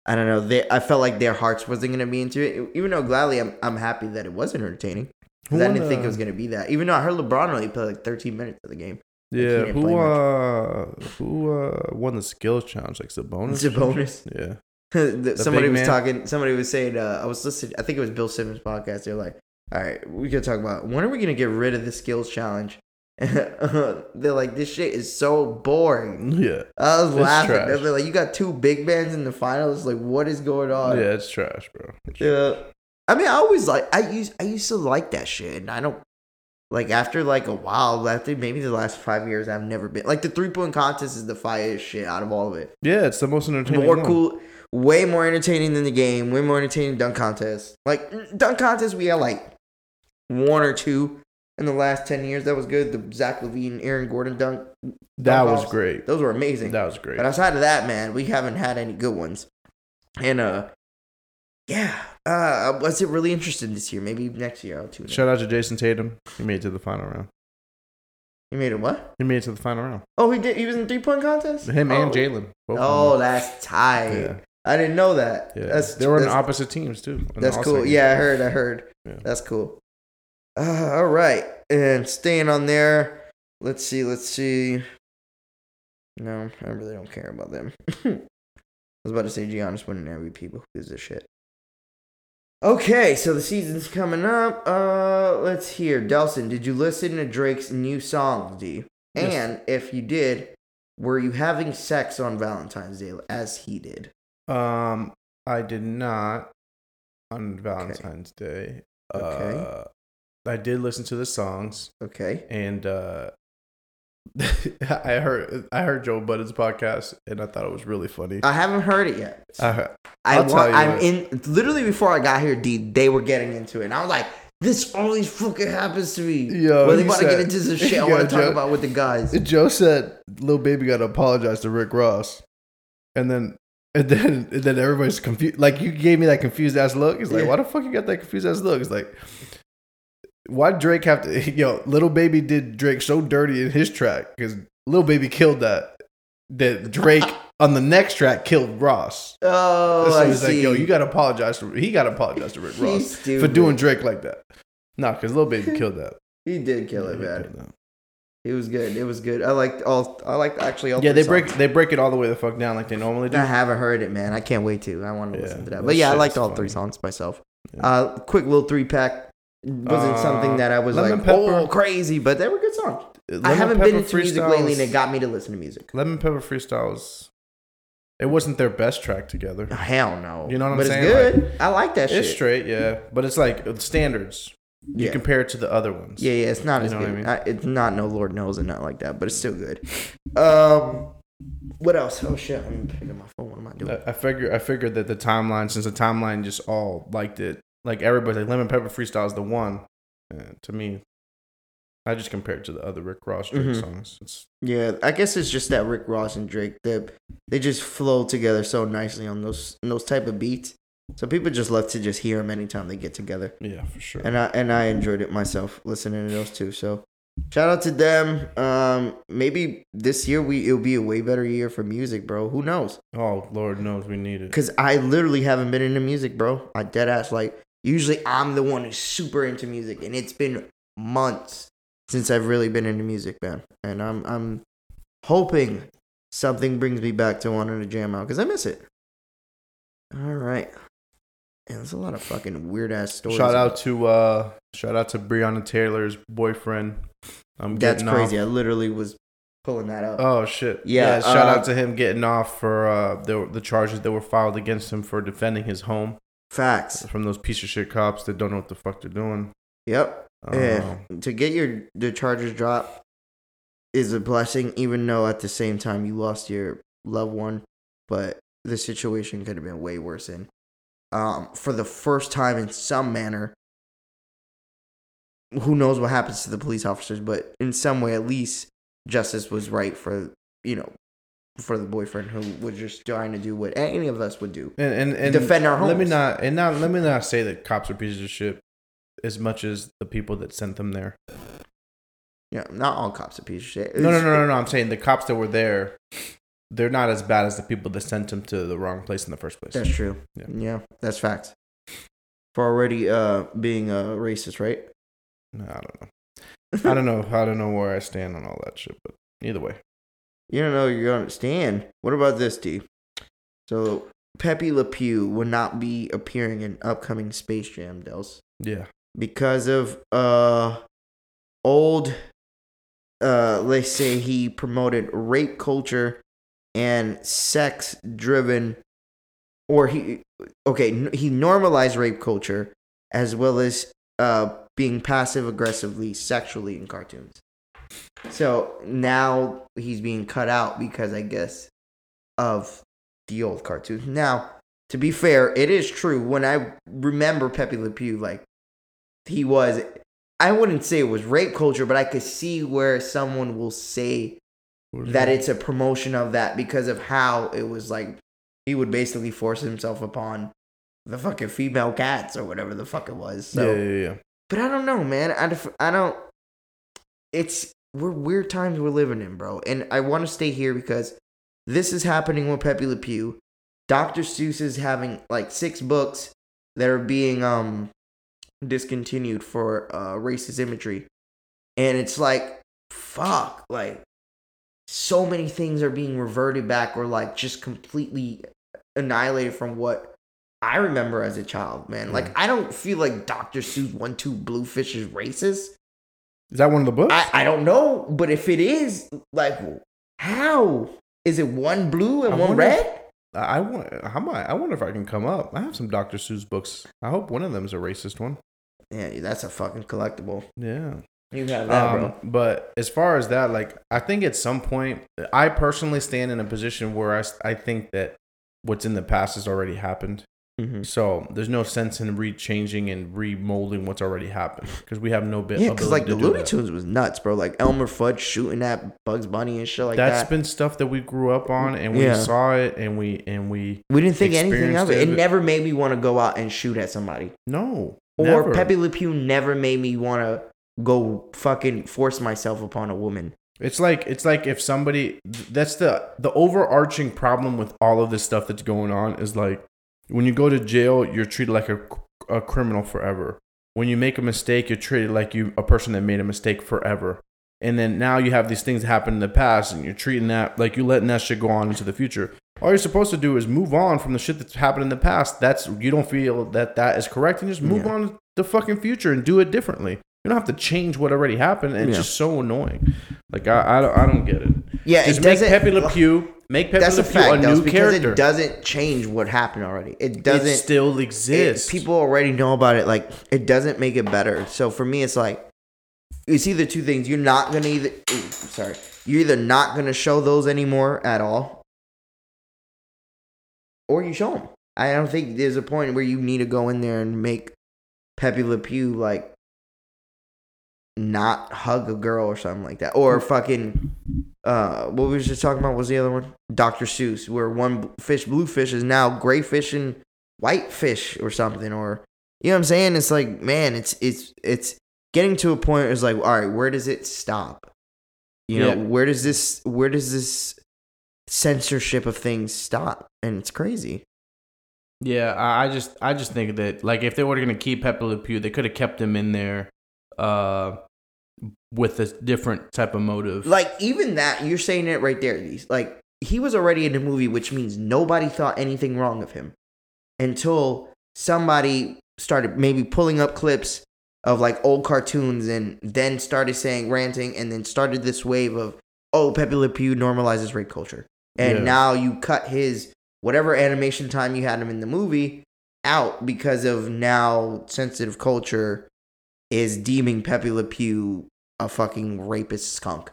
I don't know. They, I felt like their hearts wasn't gonna be into it. Even though gladly, I'm I'm happy that it was entertaining. 'Cause Who I didn't think it was gonna be that. Even though I heard LeBron only played like 13 minutes of the game. Yeah, who much. uh, who uh won the skills challenge? Like Sabonis. Bonus. Yeah, somebody was man? talking. Somebody was saying. Uh, I was listening. I think it was Bill Simmons' podcast. They're like, "All right, we could talk about when are we gonna get rid of the skills challenge?" They're like, "This shit is so boring." yeah, I was laughing. trash. They're like, "You got two big bands in the finals. Like, what is going on?" yeah. It's trash, bro. It's Yeah. I mean, I always like. I used. I used to like that shit, and I don't. Like after like a while, after maybe the last five years, I've never been like the three point contest is the fireest shit out of all of it. Yeah, it's the most entertaining. more one. cool, way more entertaining than the game, way more entertaining than dunk contest. Like dunk contest, we had like one or two in the last ten years. That was good. The Zach LaVine, Aaron Gordon dunk, That dunk was offs, great. Those were amazing. That was great. But outside of that, man, we haven't had any good ones. And uh, yeah, uh, I wasn't really interested this year. Maybe next year I'll tune in. Shout out to Jayson Tatum. He made it to the final round. He made it what? He made it to the final round. Oh, he did. He was in three point contest. Him oh. and Jalen. Oh, that's tight. yeah, I didn't know that. yeah. That's they were in opposite teams too. That's cool. Yeah, I heard. I heard. Yeah. That's cool. Uh, all right, and staying on there. Let's see. Let's see. No, I really don't care about them. I was about to say Giannis winning MVP, but who gives a shit? Okay, so the season's coming up. Uh, let's hear. Delson, did you listen to Drake's new song, D? Yes. And if you did, were you having sex on Valentine's Day as he did? Um, I did not on Valentine's Day. Okay. Uh, I did listen to the songs, Okay. and uh, I heard I heard Joe Budden's podcast, and I thought it was really funny. I haven't heard it yet. I, I want, I'm in literally before I got here, D, they were getting into it. And I was like, this always fucking happens to me. Yo, when they he about to get into some shit I want to talk about with the guys. Joe said, "Little baby got to apologize to Rick Ross," and then. And then, and then everybody's confused. Like you gave me that confused ass look. He's like, Yeah. "Why the fuck you got that confused ass look?" It's like, why Drake have to? Yo, little baby did Drake so dirty in his track because little baby killed that. That Drake on the next track killed Ross. Oh, so I he's like, see. "Yo, you got to apologize to he got to apologize to Rick Ross for doing Drake like that." Nah, because little baby killed that. He did kill it, Yeah, he man. It was good. It was good. I liked all. I liked actually all. Yeah, they break songs. they break it all the way the fuck down like they normally do. I haven't heard it, man. I can't wait to. I want to Yeah, listen to that. But yeah, I liked all funny. three songs myself. Yeah. Uh, quick little three pack. Wasn't Uh, something that I was like, Pepper- oh, crazy, but they were good songs. I haven't been into music lately, and it got me to listen to music. Lemon Pepper Freestyles. It wasn't their best track together. Hell no. You know what I'm but saying? it's good. I like that shit. It's shit. straight, yeah, but it's like standards. You Yeah. compare it to the other ones. Yeah, yeah, it's not You as what I good. mean? I It's not no Lord knows and not like that, but it's still good. Um, what else? Oh shit, I'm picking my phone. What am I doing? I I figure I figured that the timeline, since the timeline just all liked it, like everybody, like Lemon Pepper Freestyle is the one. And to me, I just compared it to the other Rick Ross Drake Mhm. songs. It's Yeah, I guess it's just that Rick Ross and Drake they they just flow together so nicely on those those type of beats. So people just love to just hear them anytime they get together. yeah, for sure. and I and I enjoyed it myself listening to those two. So shout out to them. Um, maybe this year we it'll be a way better year for music, bro. Who knows? oh Lord knows we need it. Cause I literally haven't been into music, bro. I dead ass like usually I'm the one who's super into music, and it's been months since I've really been into music, man. And I'm I'm hoping something brings me back to wanting to jam out because I miss it. All right. And there's a lot of fucking weird ass stories. Shout out to uh shout out to Breonna Taylor's boyfriend. I'm getting That's crazy. Off. I literally was pulling that up. Oh shit! Yeah, shout uh, out to him getting off for uh the the charges that were filed against him for defending his home Facts. from those piece of shit cops that don't know what the fuck they're doing. Yep. Yeah. To get your the charges dropped is a blessing, even though at the same time you lost your loved one. But the situation could have been way worse. And um, for the first time in some manner, who knows what happens to the police officers, but in some way at least justice was right for you know for the boyfriend who was just trying to do what any of us would do. And and, and Defend our Let me not and not let me not say that cops are pieces of shit as much as the people that sent them there. Yeah, not all cops are pieces of shit. No, no, no, no, no. I'm saying the cops that were there, they're not as bad as the people that sent them to the wrong place in the first place. That's true. Yeah. Yeah, that's facts. For already uh being a racist, right? No, I don't know. I don't know. I don't know where I stand on all that shit, but either way. You don't know You don't understand. stand. What about this, D? So Pepe Le Pew will not be appearing in upcoming Space Jam Dels Yeah. because of uh old uh let's say he promoted rape culture and sex driven or he okay he normalized rape culture as well as uh being passive aggressively sexually in cartoons. So now he's being cut out because i guess of the old cartoons. Now to be fair it is true. When i remember pepe le pew like he was i wouldn't say it was rape culture but i could see where someone will say that it's a promotion of that because of how it was like he would basically force himself upon the fucking female cats or whatever the fuck it was. So, yeah, yeah, yeah. but I don't know, man. I, def- I don't. It's we're weird times we're living in, bro. And I want to stay here because this is happening with Pepe Le Pew. Dr. Seuss is having like six books that are being um discontinued for uh racist imagery, and it's like fuck, like so many things are being reverted back or like just completely annihilated from what I remember as a child, man. Like I don't feel like Dr. Seuss One Two Bluefish is racist. Is that one of the books? I, I don't know, but if it is, like how? Is it one blue and I one red? I, I want. How am I? I wonder if I can come up. I have some Dr. Seuss books. I hope one of them is a racist one. Yeah, that's a fucking collectible. Yeah. You have that, Um, bro. but as far as that, like, I think at some point, I personally stand in a position where I, I think that what's in the past has already happened. Mm-hmm. So there's no sense in re-changing and remolding what's already happened because we have no bit. Yeah, because like the Looney. Tunes was nuts, bro. Like Elmer Fudd shooting at Bugs Bunny and shit like That's that. That's been stuff that we grew up on and we Yeah. saw it and we and we we didn't think anything of it. It never made me want to go out and shoot at somebody. no Or never. Pepe Le Pew never made me want to go fucking force myself upon a woman. It's like it's like if somebody that's the the overarching problem with all of this stuff that's going on is like when you go to jail you're treated like a, a criminal forever. When you make a mistake you're treated like you a person that made a mistake forever. And then now you have these things that happen in the past and you're treating that like you're letting that shit go on into the future. All you're supposed to do is move on from the shit that's happened in the past. That's you don't feel that that is correct and just move Yeah. on to the fucking future and do it differently. You don't have to change what already happened. And it's Yeah. just so annoying. Like I, I, don't, I don't get it. Yeah, Just it make doesn't. Pepe Le Pew, make Pepe that's Le a Pew fact, a new because character. it doesn't change what happened already. It it doesn't. still it- people already know about it. Like it doesn't make it better. So for me, it's like it's either two things. You're not gonna either. Ooh, sorry, you're either not gonna show those anymore at all, or you show them. I don't think there's a point where you need to go in there and make Pepe Le Pew like not hug a girl or something like that, or fucking. Uh, what we was just talking about was the other one, Dr. Seuss, where one fish, blue fish, is now gray fish and white fish or something, or you know what I'm saying? It's like, man, it's it's it's getting to a point. Where it's like, all right, where does it stop? You know, Yeah. where does this where does this censorship of things stop? And it's crazy. yeah, I, I just I just think that like if they were gonna keep Pepe Le Pew, they could have kept him in there, uh, with a different type of motive. Like even that, you're saying it right there. These like he was already in the movie, which means nobody thought anything wrong of him until somebody started maybe pulling up clips of like old cartoons and then started saying ranting and then started this wave of oh Pepe Le Pew normalizes rape culture and Yeah. now you cut his whatever animation time you had him in the movie out because of now sensitive culture is deeming Pepe Le Pew a fucking rapist skunk.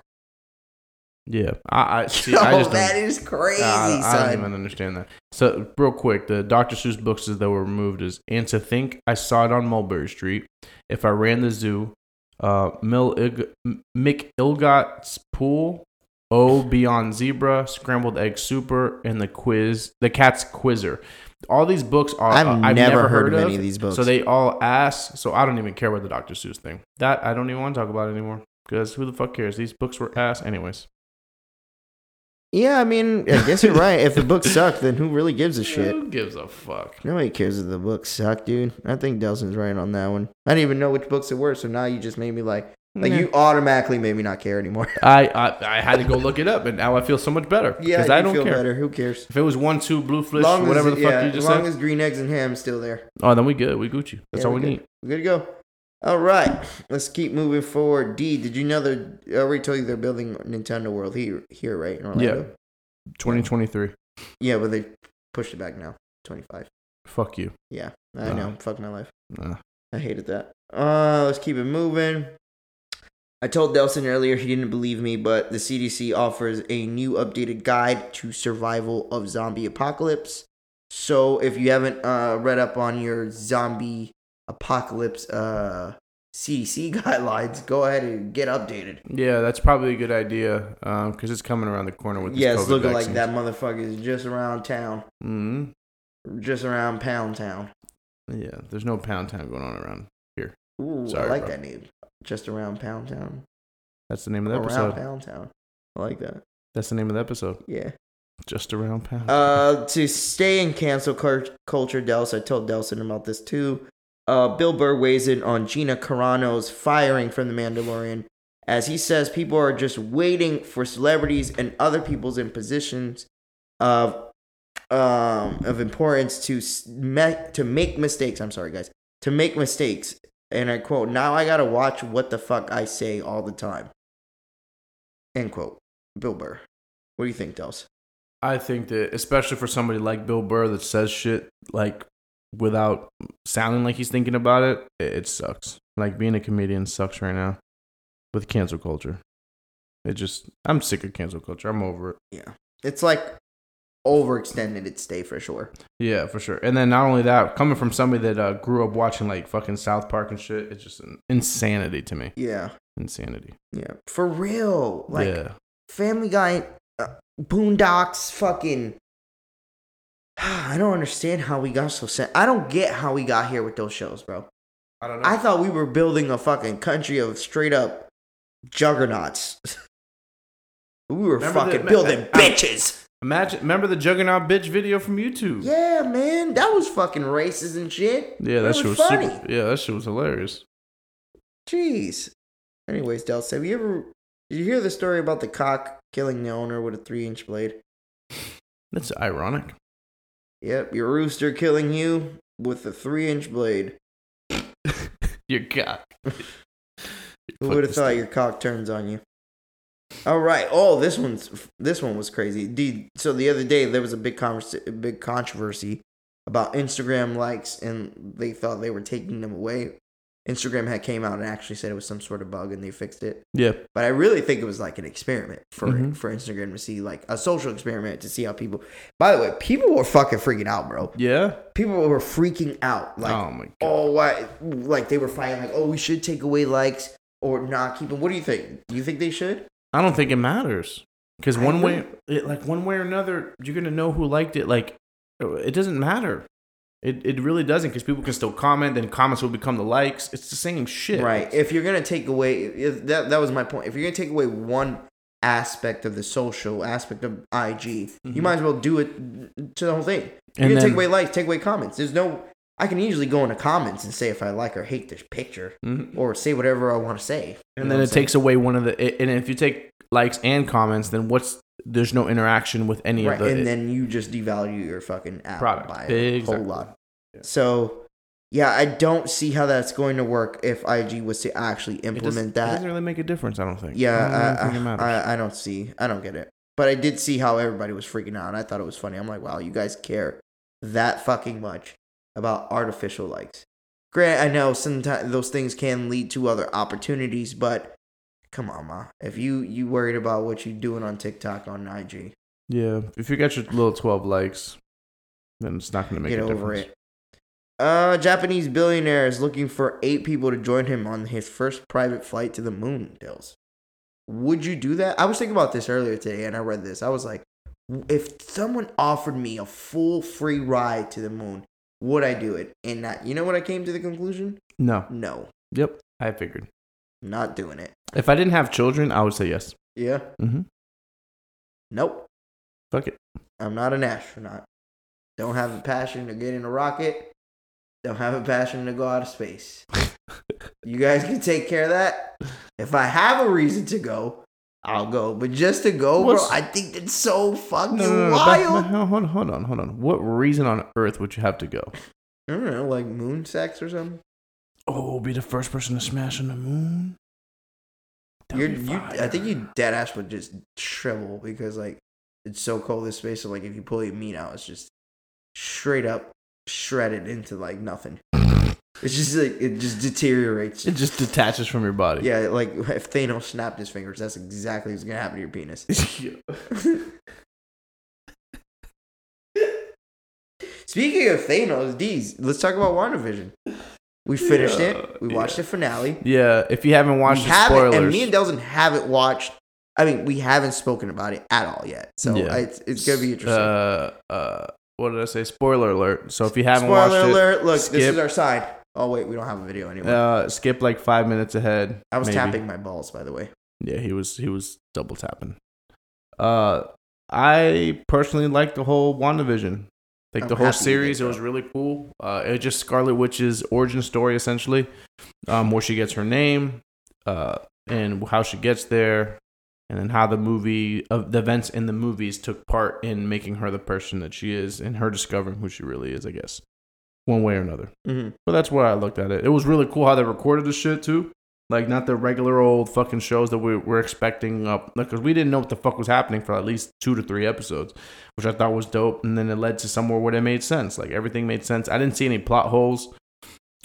yeah, I, I see. Yo, I just that crazy, I, I don't even understand that. So real quick, the Dr. Seuss books that were removed is and to think I saw it on Mulberry Street. If I ran the zoo, Uh, Mil Ig- M- McElligot's Pool, O Beyond Zebra, Scrambled Egg Super, and the Quiz, the Cat's Quizzer. All these books are I've, uh, never, heard, of any of these books. So they all ask. So I don't even care about the Dr. Seuss thing. That I don't even want to talk about anymore because who the fuck cares? These books were ass anyways. yeah, I mean, I guess you're right. If the books suck, then who really gives a shit? Who gives a fuck? Nobody cares if the books suck, dude. I think Delson's right on that one. I didn't even know which books it were, so now you just made me like, like Yeah. you automatically made me not care anymore. I, I I had to go look it up, and now I feel so much better. yeah, because I don't feel care. better. Who cares? If it was one, two, blue fish, Long as- whatever the fuck yeah, you just as long as green eggs and ham still there. oh, then we good. We Gucci. That's Yeah, all we we good. need. We're good to go. All right, let's keep moving forward. D, did you know that I already told you they're building Nintendo World here, here right in Orlando? 2023. Yeah, but they pushed it back now. 25. Fuck you. Yeah, I Uh. know. Fuck my life. Nah. I hated that. Uh, let's keep it moving. I told Delson earlier he didn't believe me, but the CDC offers a new updated guide to survival of zombie apocalypse. So if you haven't uh, read up on your zombie apocalypse uh, CDC guidelines, go ahead and get updated. Yeah, that's probably a good idea because it's coming around the corner with. this Yeah, it's looking like that motherfucker is just around town, Mhm. just around Pound Town. Yeah, there's no pound town going on around. Here. Ooh, Sorry, I like bro. that name. Just around Pound Town. That's the name of the Around episode. Pound Town. I like that. That's the name of the episode. Yeah. Just around pound. Uh, to stay in cancel culture, Dels, I told Delson about this too. Uh, Bill Burr weighs in on Gina Carano's firing from The Mandalorian, as he says people are just waiting for celebrities and other people's in positions of um of importance to me- to make mistakes. I'm sorry, guys, to make mistakes. And I quote: "Now I gotta watch what the fuck I say all the time." End quote. Bill Burr. What do you think, Dels? I think that, especially for somebody like Bill Burr that says shit like without sounding like he's thinking about it, it, it sucks. Like being a comedian sucks right now with cancel culture. It just, I'm sick of cancel culture. I'm over it. Yeah. It's like overextended its stay for sure. Yeah, for sure. And then not only that, coming from somebody that uh, grew up watching like fucking South Park and shit, it's just an insanity to me. Yeah. Insanity. Yeah. For real. Like yeah. Family Guy, uh, Boondocks, fucking. I don't understand how we got so sad. I don't get how we got here with those shows, bro. I don't know. I thought we were building a fucking country of straight up juggernauts. we were Remember the- fucking building uh, bitches. Imagine, remember the Juggernaut bitch video from YouTube? Yeah, man. That was fucking racist and shit. Yeah, that It shit was was funny. super. Yeah, that shit was hilarious. Jeez. Anyways, Dels, have you ever did you hear the story about the cock killing the owner with a three inch blade? That's ironic. Yep, your rooster killing you with a three inch blade. Your cock. Who would have thought your cock turns on you? All right. Oh, this one's this one was crazy. Dude, so the other day there was a big a big controversy about Instagram likes, and they thought they were taking them away. Instagram had came out and actually said it was some sort of bug, and they fixed it. Yeah. But I really think it was like an experiment for Mhm. for Instagram to see like a social experiment to see how people. By the way, people were fucking freaking out, bro. Yeah. People were freaking out. Like, oh my God. oh, why? Like they were fighting. Like, oh, we should take away likes or not keep them. What do you think? Do you think they should? I don't think it matters because one way, it, like one way or another, you're gonna know who liked it. Like, it doesn't matter. It it really doesn't because people can still comment. Then comments will become the likes. It's the same shit. Right. If you're gonna take away, if that that was my point. If you're gonna take away one aspect of the social aspect of IG, you Mhm. might as well do it to the whole thing. You're And gonna then, take away likes, take away comments. There's no. I can easily go into comments and say if I like or hate this picture, Mhm. or say whatever I want to say. And know then it I'm saying? takes away one of the. And if you take likes and comments, then what's there's no interaction with any right, of the. and then you just devalue your fucking app Product. by a Exactly. whole lot. Yeah. So, yeah, I don't see how that's going to work if IG was to actually it does- implement It that. doesn't really make a difference. I don't think. I don't Yeah, think I. I, I, I don't see. I don't get it. But I did see how everybody was freaking out. And I thought it was funny. I'm like, wow, you guys care that fucking much about artificial likes. Grant, I know sometimes those things can lead to other opportunities, but come on, ma. If you you worried about what you doing on TikTok on IG, yeah. If you got your little twelve likes, then it's not gonna make get a over difference. it. Uh, Japanese billionaire is looking for eight people to join him on his first private flight to the moon. Dills, would you do that? I was thinking about this earlier today, and I read this. I was like, if someone offered me a full free ride to the moon, would I do it? And that, you know what I came to the conclusion? No. No, Yep. I figured. not doing it. If I didn't have children, I would say yes. Yeah, Mm-hmm. nope. Fuck it. I'm not an astronaut. Don't have a passion to get in a rocket. Don't have a passion to go out of space. You guys can take care of that. If I have a reason to go, I'll go. But just to go, What's- bro, I think that's so fucking No, no, no, wild. back- hold on, hold on, hold on. What reason on earth would you have to go? I don't know, like moon sex or something. Oh, be the first person to smash on the moon. You're, you, I think you dead ass would just shrivel because like it's so cold in space. So like if you pull your meat out, it's just straight up shredded into like nothing. It's just like it just deteriorates. It just detaches from your body. Yeah, like if Thanos snapped his fingers, that's exactly what's gonna happen to your penis. Speaking of Thanos, D's, let's talk about WandaVision. We finished Yeah, it. We watched yeah. the finale. yeah. If you haven't watched we the haven't, spoilers, and me and Delson haven't watched. I mean, we haven't spoken about it at all yet, so Yeah. it's, it's gonna be interesting. Uh, uh, what did I say? Spoiler alert. So if you haven't Spoiler watched alert! Look, this is our sign. Oh wait, we don't have a video anymore. uh, skip like five minutes ahead. I was maybe. tapping my balls, by the way. Yeah, he was he was double tapping. Uh, I personally like the whole WandaVision. Like I'm the whole series, it was really cool. Uh, it just Scarlet Witch's origin story essentially, um, where she gets her name, uh, and how she gets there, and then how the movie of the events in the movies took part in making her the person that she is, and her discovering who she really is. I guess one way or another. Mm-hmm. But that's where I looked at it. It was really cool how they recorded the shit too. Like not the regular old fucking shows that we were expecting up because we didn't know what the fuck was happening for at least two to three episodes, which I thought was dope. And then it led to somewhere where it made sense. Like everything made sense. I didn't see any plot holes.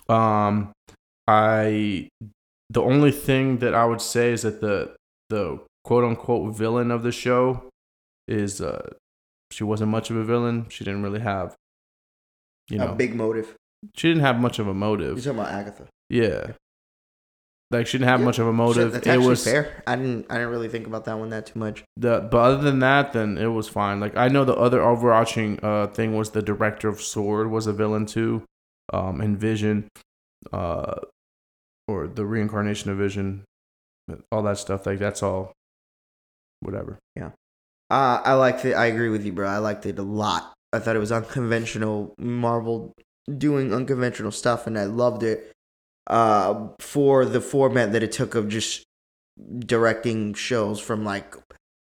Um, I the only thing that I would say is that the the quote unquote villain of the show is uh she wasn't much of a villain. She didn't really have you know a big motive. she didn't have much of a motive. You're talking about Agatha. Yeah. Like she didn't have Yeah. much of a motive. it was fair. I didn't. I didn't really think about that one that too much. the but other than that, then it was fine. Like I know the other overarching uh thing was the director of S.W.O.R.D. was a villain too, um, and Vision, uh, or the reincarnation of Vision, all that stuff. Like that's all, whatever. Yeah. Uh, I liked it. I agree with you, bro. I liked it a lot. I thought it was unconventional. Marvel doing unconventional stuff, and I loved it. Uh, for the format that it took of just directing shows from like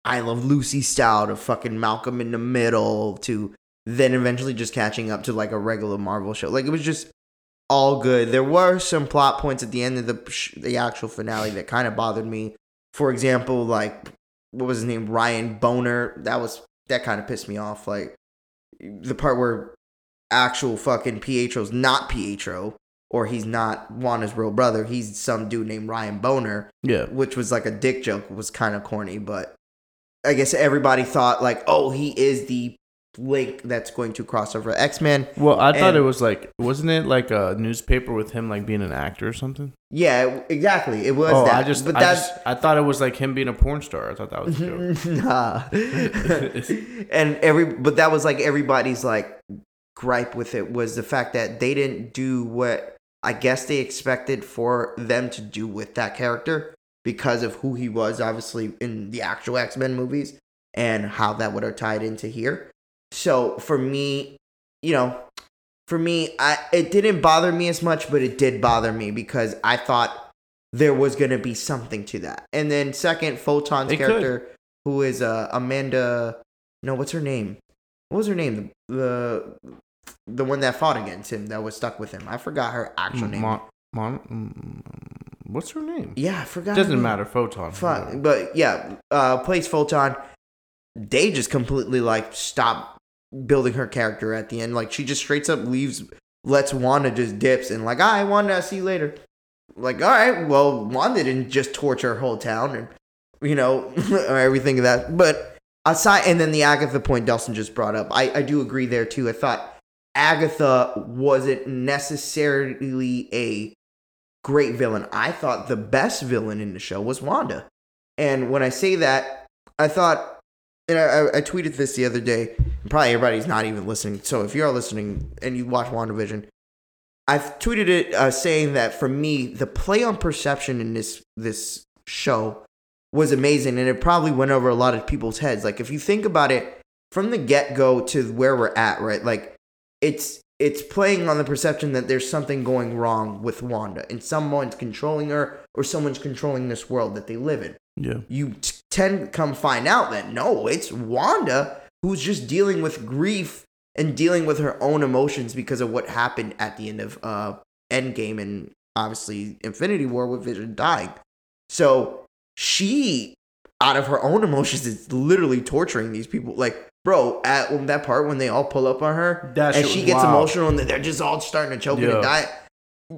I Love Lucy style to fucking Malcolm in the Middle to then eventually just catching up to like a regular Marvel show. Like it was just all good. There were some plot points at the end of the the actual finale that kind of bothered me. For example, like what was his name? Ryan Bohner. That was that kind of pissed me off. Like the part where actual fucking Pietro's not Pietro, or he's not Wanda's real brother. He's some dude named Ryan Bohner, Yeah. which was like a dick joke. Was kind of corny, but I guess everybody thought like, oh, he is the link that's going to cross over X Men. Well, I thought And- it was like, wasn't it like a newspaper with him like being an actor or something? Yeah, exactly. It was oh, that. I just, but I that's just, I thought it was like him being a porn star. I thought that was a joke. nah. and every but that was like everybody's like gripe with it was the fact that they didn't do what I guess they expected for them to do with that character because of who he was obviously in the actual X-Men movies and how that would have tied into here. So for me, you know, for me, I it didn't bother me as much, but it did bother me because I thought there was gonna be something to that. And then second, Photon's It could. character, who is uh, Amanda, no, what's her name? What was her name? The, the the one that fought against him, that was stuck with him. I forgot her actual name. Mon, Mon, mm, what's her name? yeah, I forgot. Doesn't matter. Photon. Fuck, but yeah, uh, plays Photon. They just completely like stop building her character at the end. Like she just straight up leaves, lets Wanda just dips and like, I Wanda, I'll see you later. Like, all right, well, Wanda didn't just torture her whole town and you know everything of that. But aside, and then the Agatha point Dawson just brought up, I I do agree there too. I thought Agatha wasn't necessarily a great villain. I thought the best villain in the show was Wanda. And when I say that, I thought, and I, I tweeted this the other day, and probably everybody's not even listening. So if you're listening and you watch WandaVision, I've tweeted it uh, saying that for me, the play on perception in this this show was amazing, and it probably went over a lot of people's heads. Like if you think about it from the get go to where we're at, right? Like it's it's playing on the perception that there's something going wrong with Wanda, and someone's controlling her, or someone's controlling this world that they live in. Yeah. You t- tend to come find out that no, it's Wanda who's just dealing with grief and dealing with her own emotions because of what happened at the end of uh Endgame and obviously Infinity War with Vision dying. So she, out of her own emotions, is literally torturing these people. Like, bro, at that part when they all pull up on her That and she gets wild. emotional and they're just all starting to choke Yeah. and die.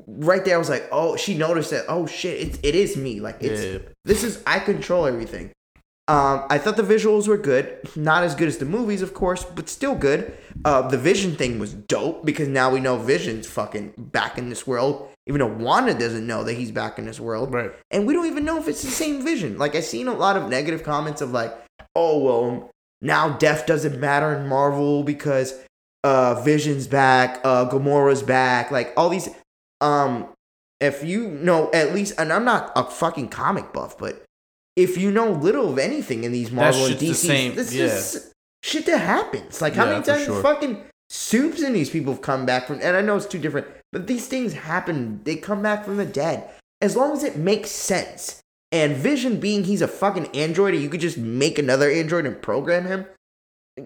Right there, I was like, oh, she noticed that. Oh shit, it, it is me. Like it's Yeah. this is I control everything. Um, I thought the visuals were good, not as good as the movies, of course, but still good. Uh, the Vision thing was dope because now we know Vision's fucking back in this world, even though Wanda doesn't know that he's back in this world, Right. and we don't even know if it's the same Vision. Like I've seen a lot of negative comments of like, oh well, now death doesn't matter in Marvel because uh, Vision's back, uh, Gamora's back, like all these. Um, if you know at least, and I'm not a fucking comic buff, but if you know little of anything in these Marvel and DC, same, this yeah. is shit that happens. Like how Yeah, many times sure. fucking Supes and these people have come back from? And I know it's too different, but these things happen. They come back from the dead as long as it makes sense. And Vision being he's a fucking android, and you could just make another android and program him.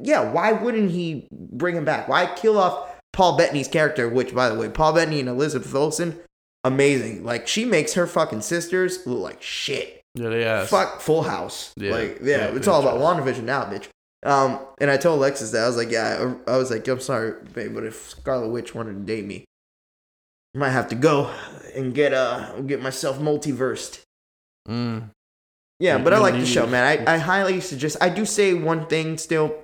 Yeah, why wouldn't he bring him back? Why kill off Paul Bettany's character? Which, by the way, Paul Bettany and Elizabeth Olsen, amazing. Like she makes her fucking sisters look like shit. Yeah, they asked. Fuck Full House. Yeah. Like, yeah, Yeah, it's all about. WandaVision now, bitch. Um, and I told Alexis that I was like, yeah, I, I was like, I'm sorry, babe, but if Scarlet Witch wanted to date me, I might have to go and get uh get myself multiversed. Mm. Yeah, but I like the show, man. I, I highly suggest. I do say one thing still.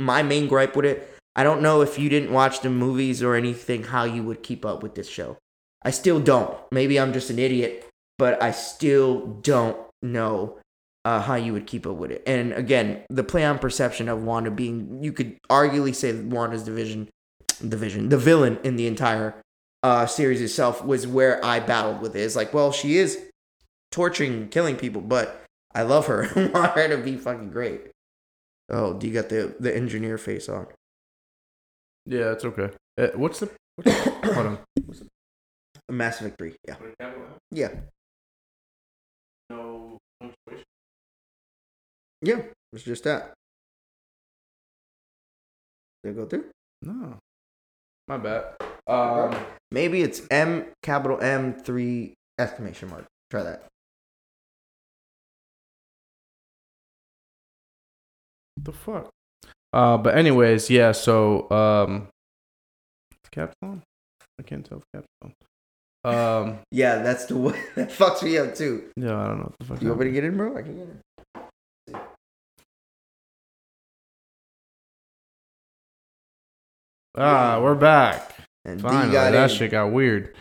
My main gripe with it, I don't know if you didn't watch the movies or anything, how you would keep up with this show. I still don't. Maybe I'm just an idiot, but I still don't know uh, how you would keep up with it. And again, the play on perception of Wanda being, you could arguably say that Wanda's division, division, the villain in the entire uh, series itself was where I battled with it. It's like, well, she is torturing, and killing people, but I love her. I want her to be fucking great. Oh, do you got the the engineer face on? Yeah, it's okay. Uh, what's the? What's the hold on. A mass victory. Yeah, yeah, yeah. It's just that. Did it go through? No. My bad. Um. Maybe it's M capital M three exclamation mark. Try that. the fuck? Uh, but anyways, yeah. So, um, is caps on? I can't tell if caps on. Um, Yeah, that's the one that fucks me up too. yeah, I don't know what the fuck. Do you want me to get in, bro? I can get in. Ah, we're back. And Finally, that in. shit got weird.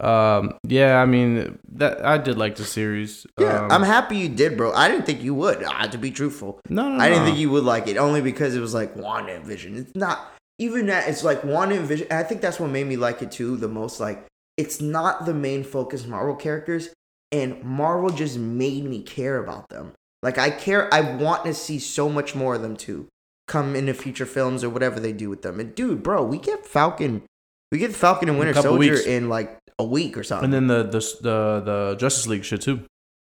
Um, yeah, I mean that I did like the series. Yeah, um, I'm happy you did, bro. I didn't think you would. Uh, to be truthful, No, no, I didn't no. think you would like it only because it was like Wanda Vision. It's not even that. It's like Wanda Vision. I think that's what made me like it too the most. Like it's not the main focus Marvel characters, and Marvel just made me care about them. Like I care. I want to see so much more of them too come into future films or whatever they do with them. And dude, bro, we get Falcon. We get Falcon and In Winter Soldier weeks. in like a week or something. And then the the the the Justice League shit too.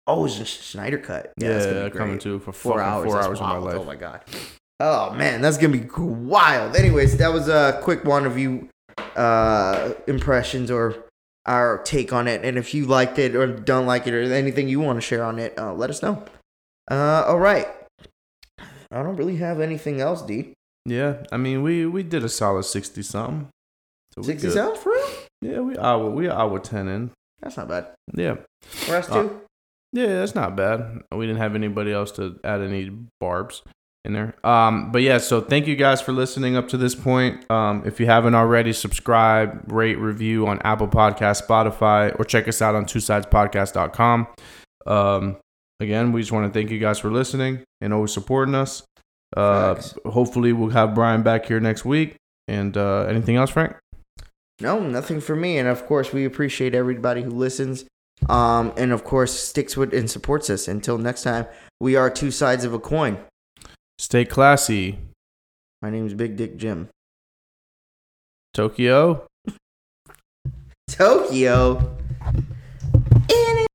oh, it's just Snyder cut. Yeah, be coming too for four hours. Four hours of my life. Oh my god. Oh man, that's gonna be wild. Anyways, that was a quick one of you uh, impressions or our take on it. And if you liked it or don't like it or anything you want to share on it, uh, let us know. Uh, all right. I don't really have anything else, D. Yeah, I mean we we did a solid sixty something. So Sixty sounds for real? Yeah, we hour we hour ten in. That's not bad. Yeah, For us Uh, too. yeah, that's not bad. We didn't have anybody else to add any barbs. in there. Um, but yeah, so thank you guys for listening up to this point. Um, if you haven't already, subscribe, rate, review on Apple Podcast, Spotify, or check us out on two sidespodcast.com. Um, again, we just want to thank you guys for listening and always supporting us. Uh, Facts. hopefully we'll have Brian back here next week. And uh, anything else, Frank? No, nothing for me. And of course, we appreciate everybody who listens. Um, and of course, sticks with and supports us. Until next time, we are two sides of a coin. Stay classy, My name is Big Dick Jim. Tokyo. Tokyo. In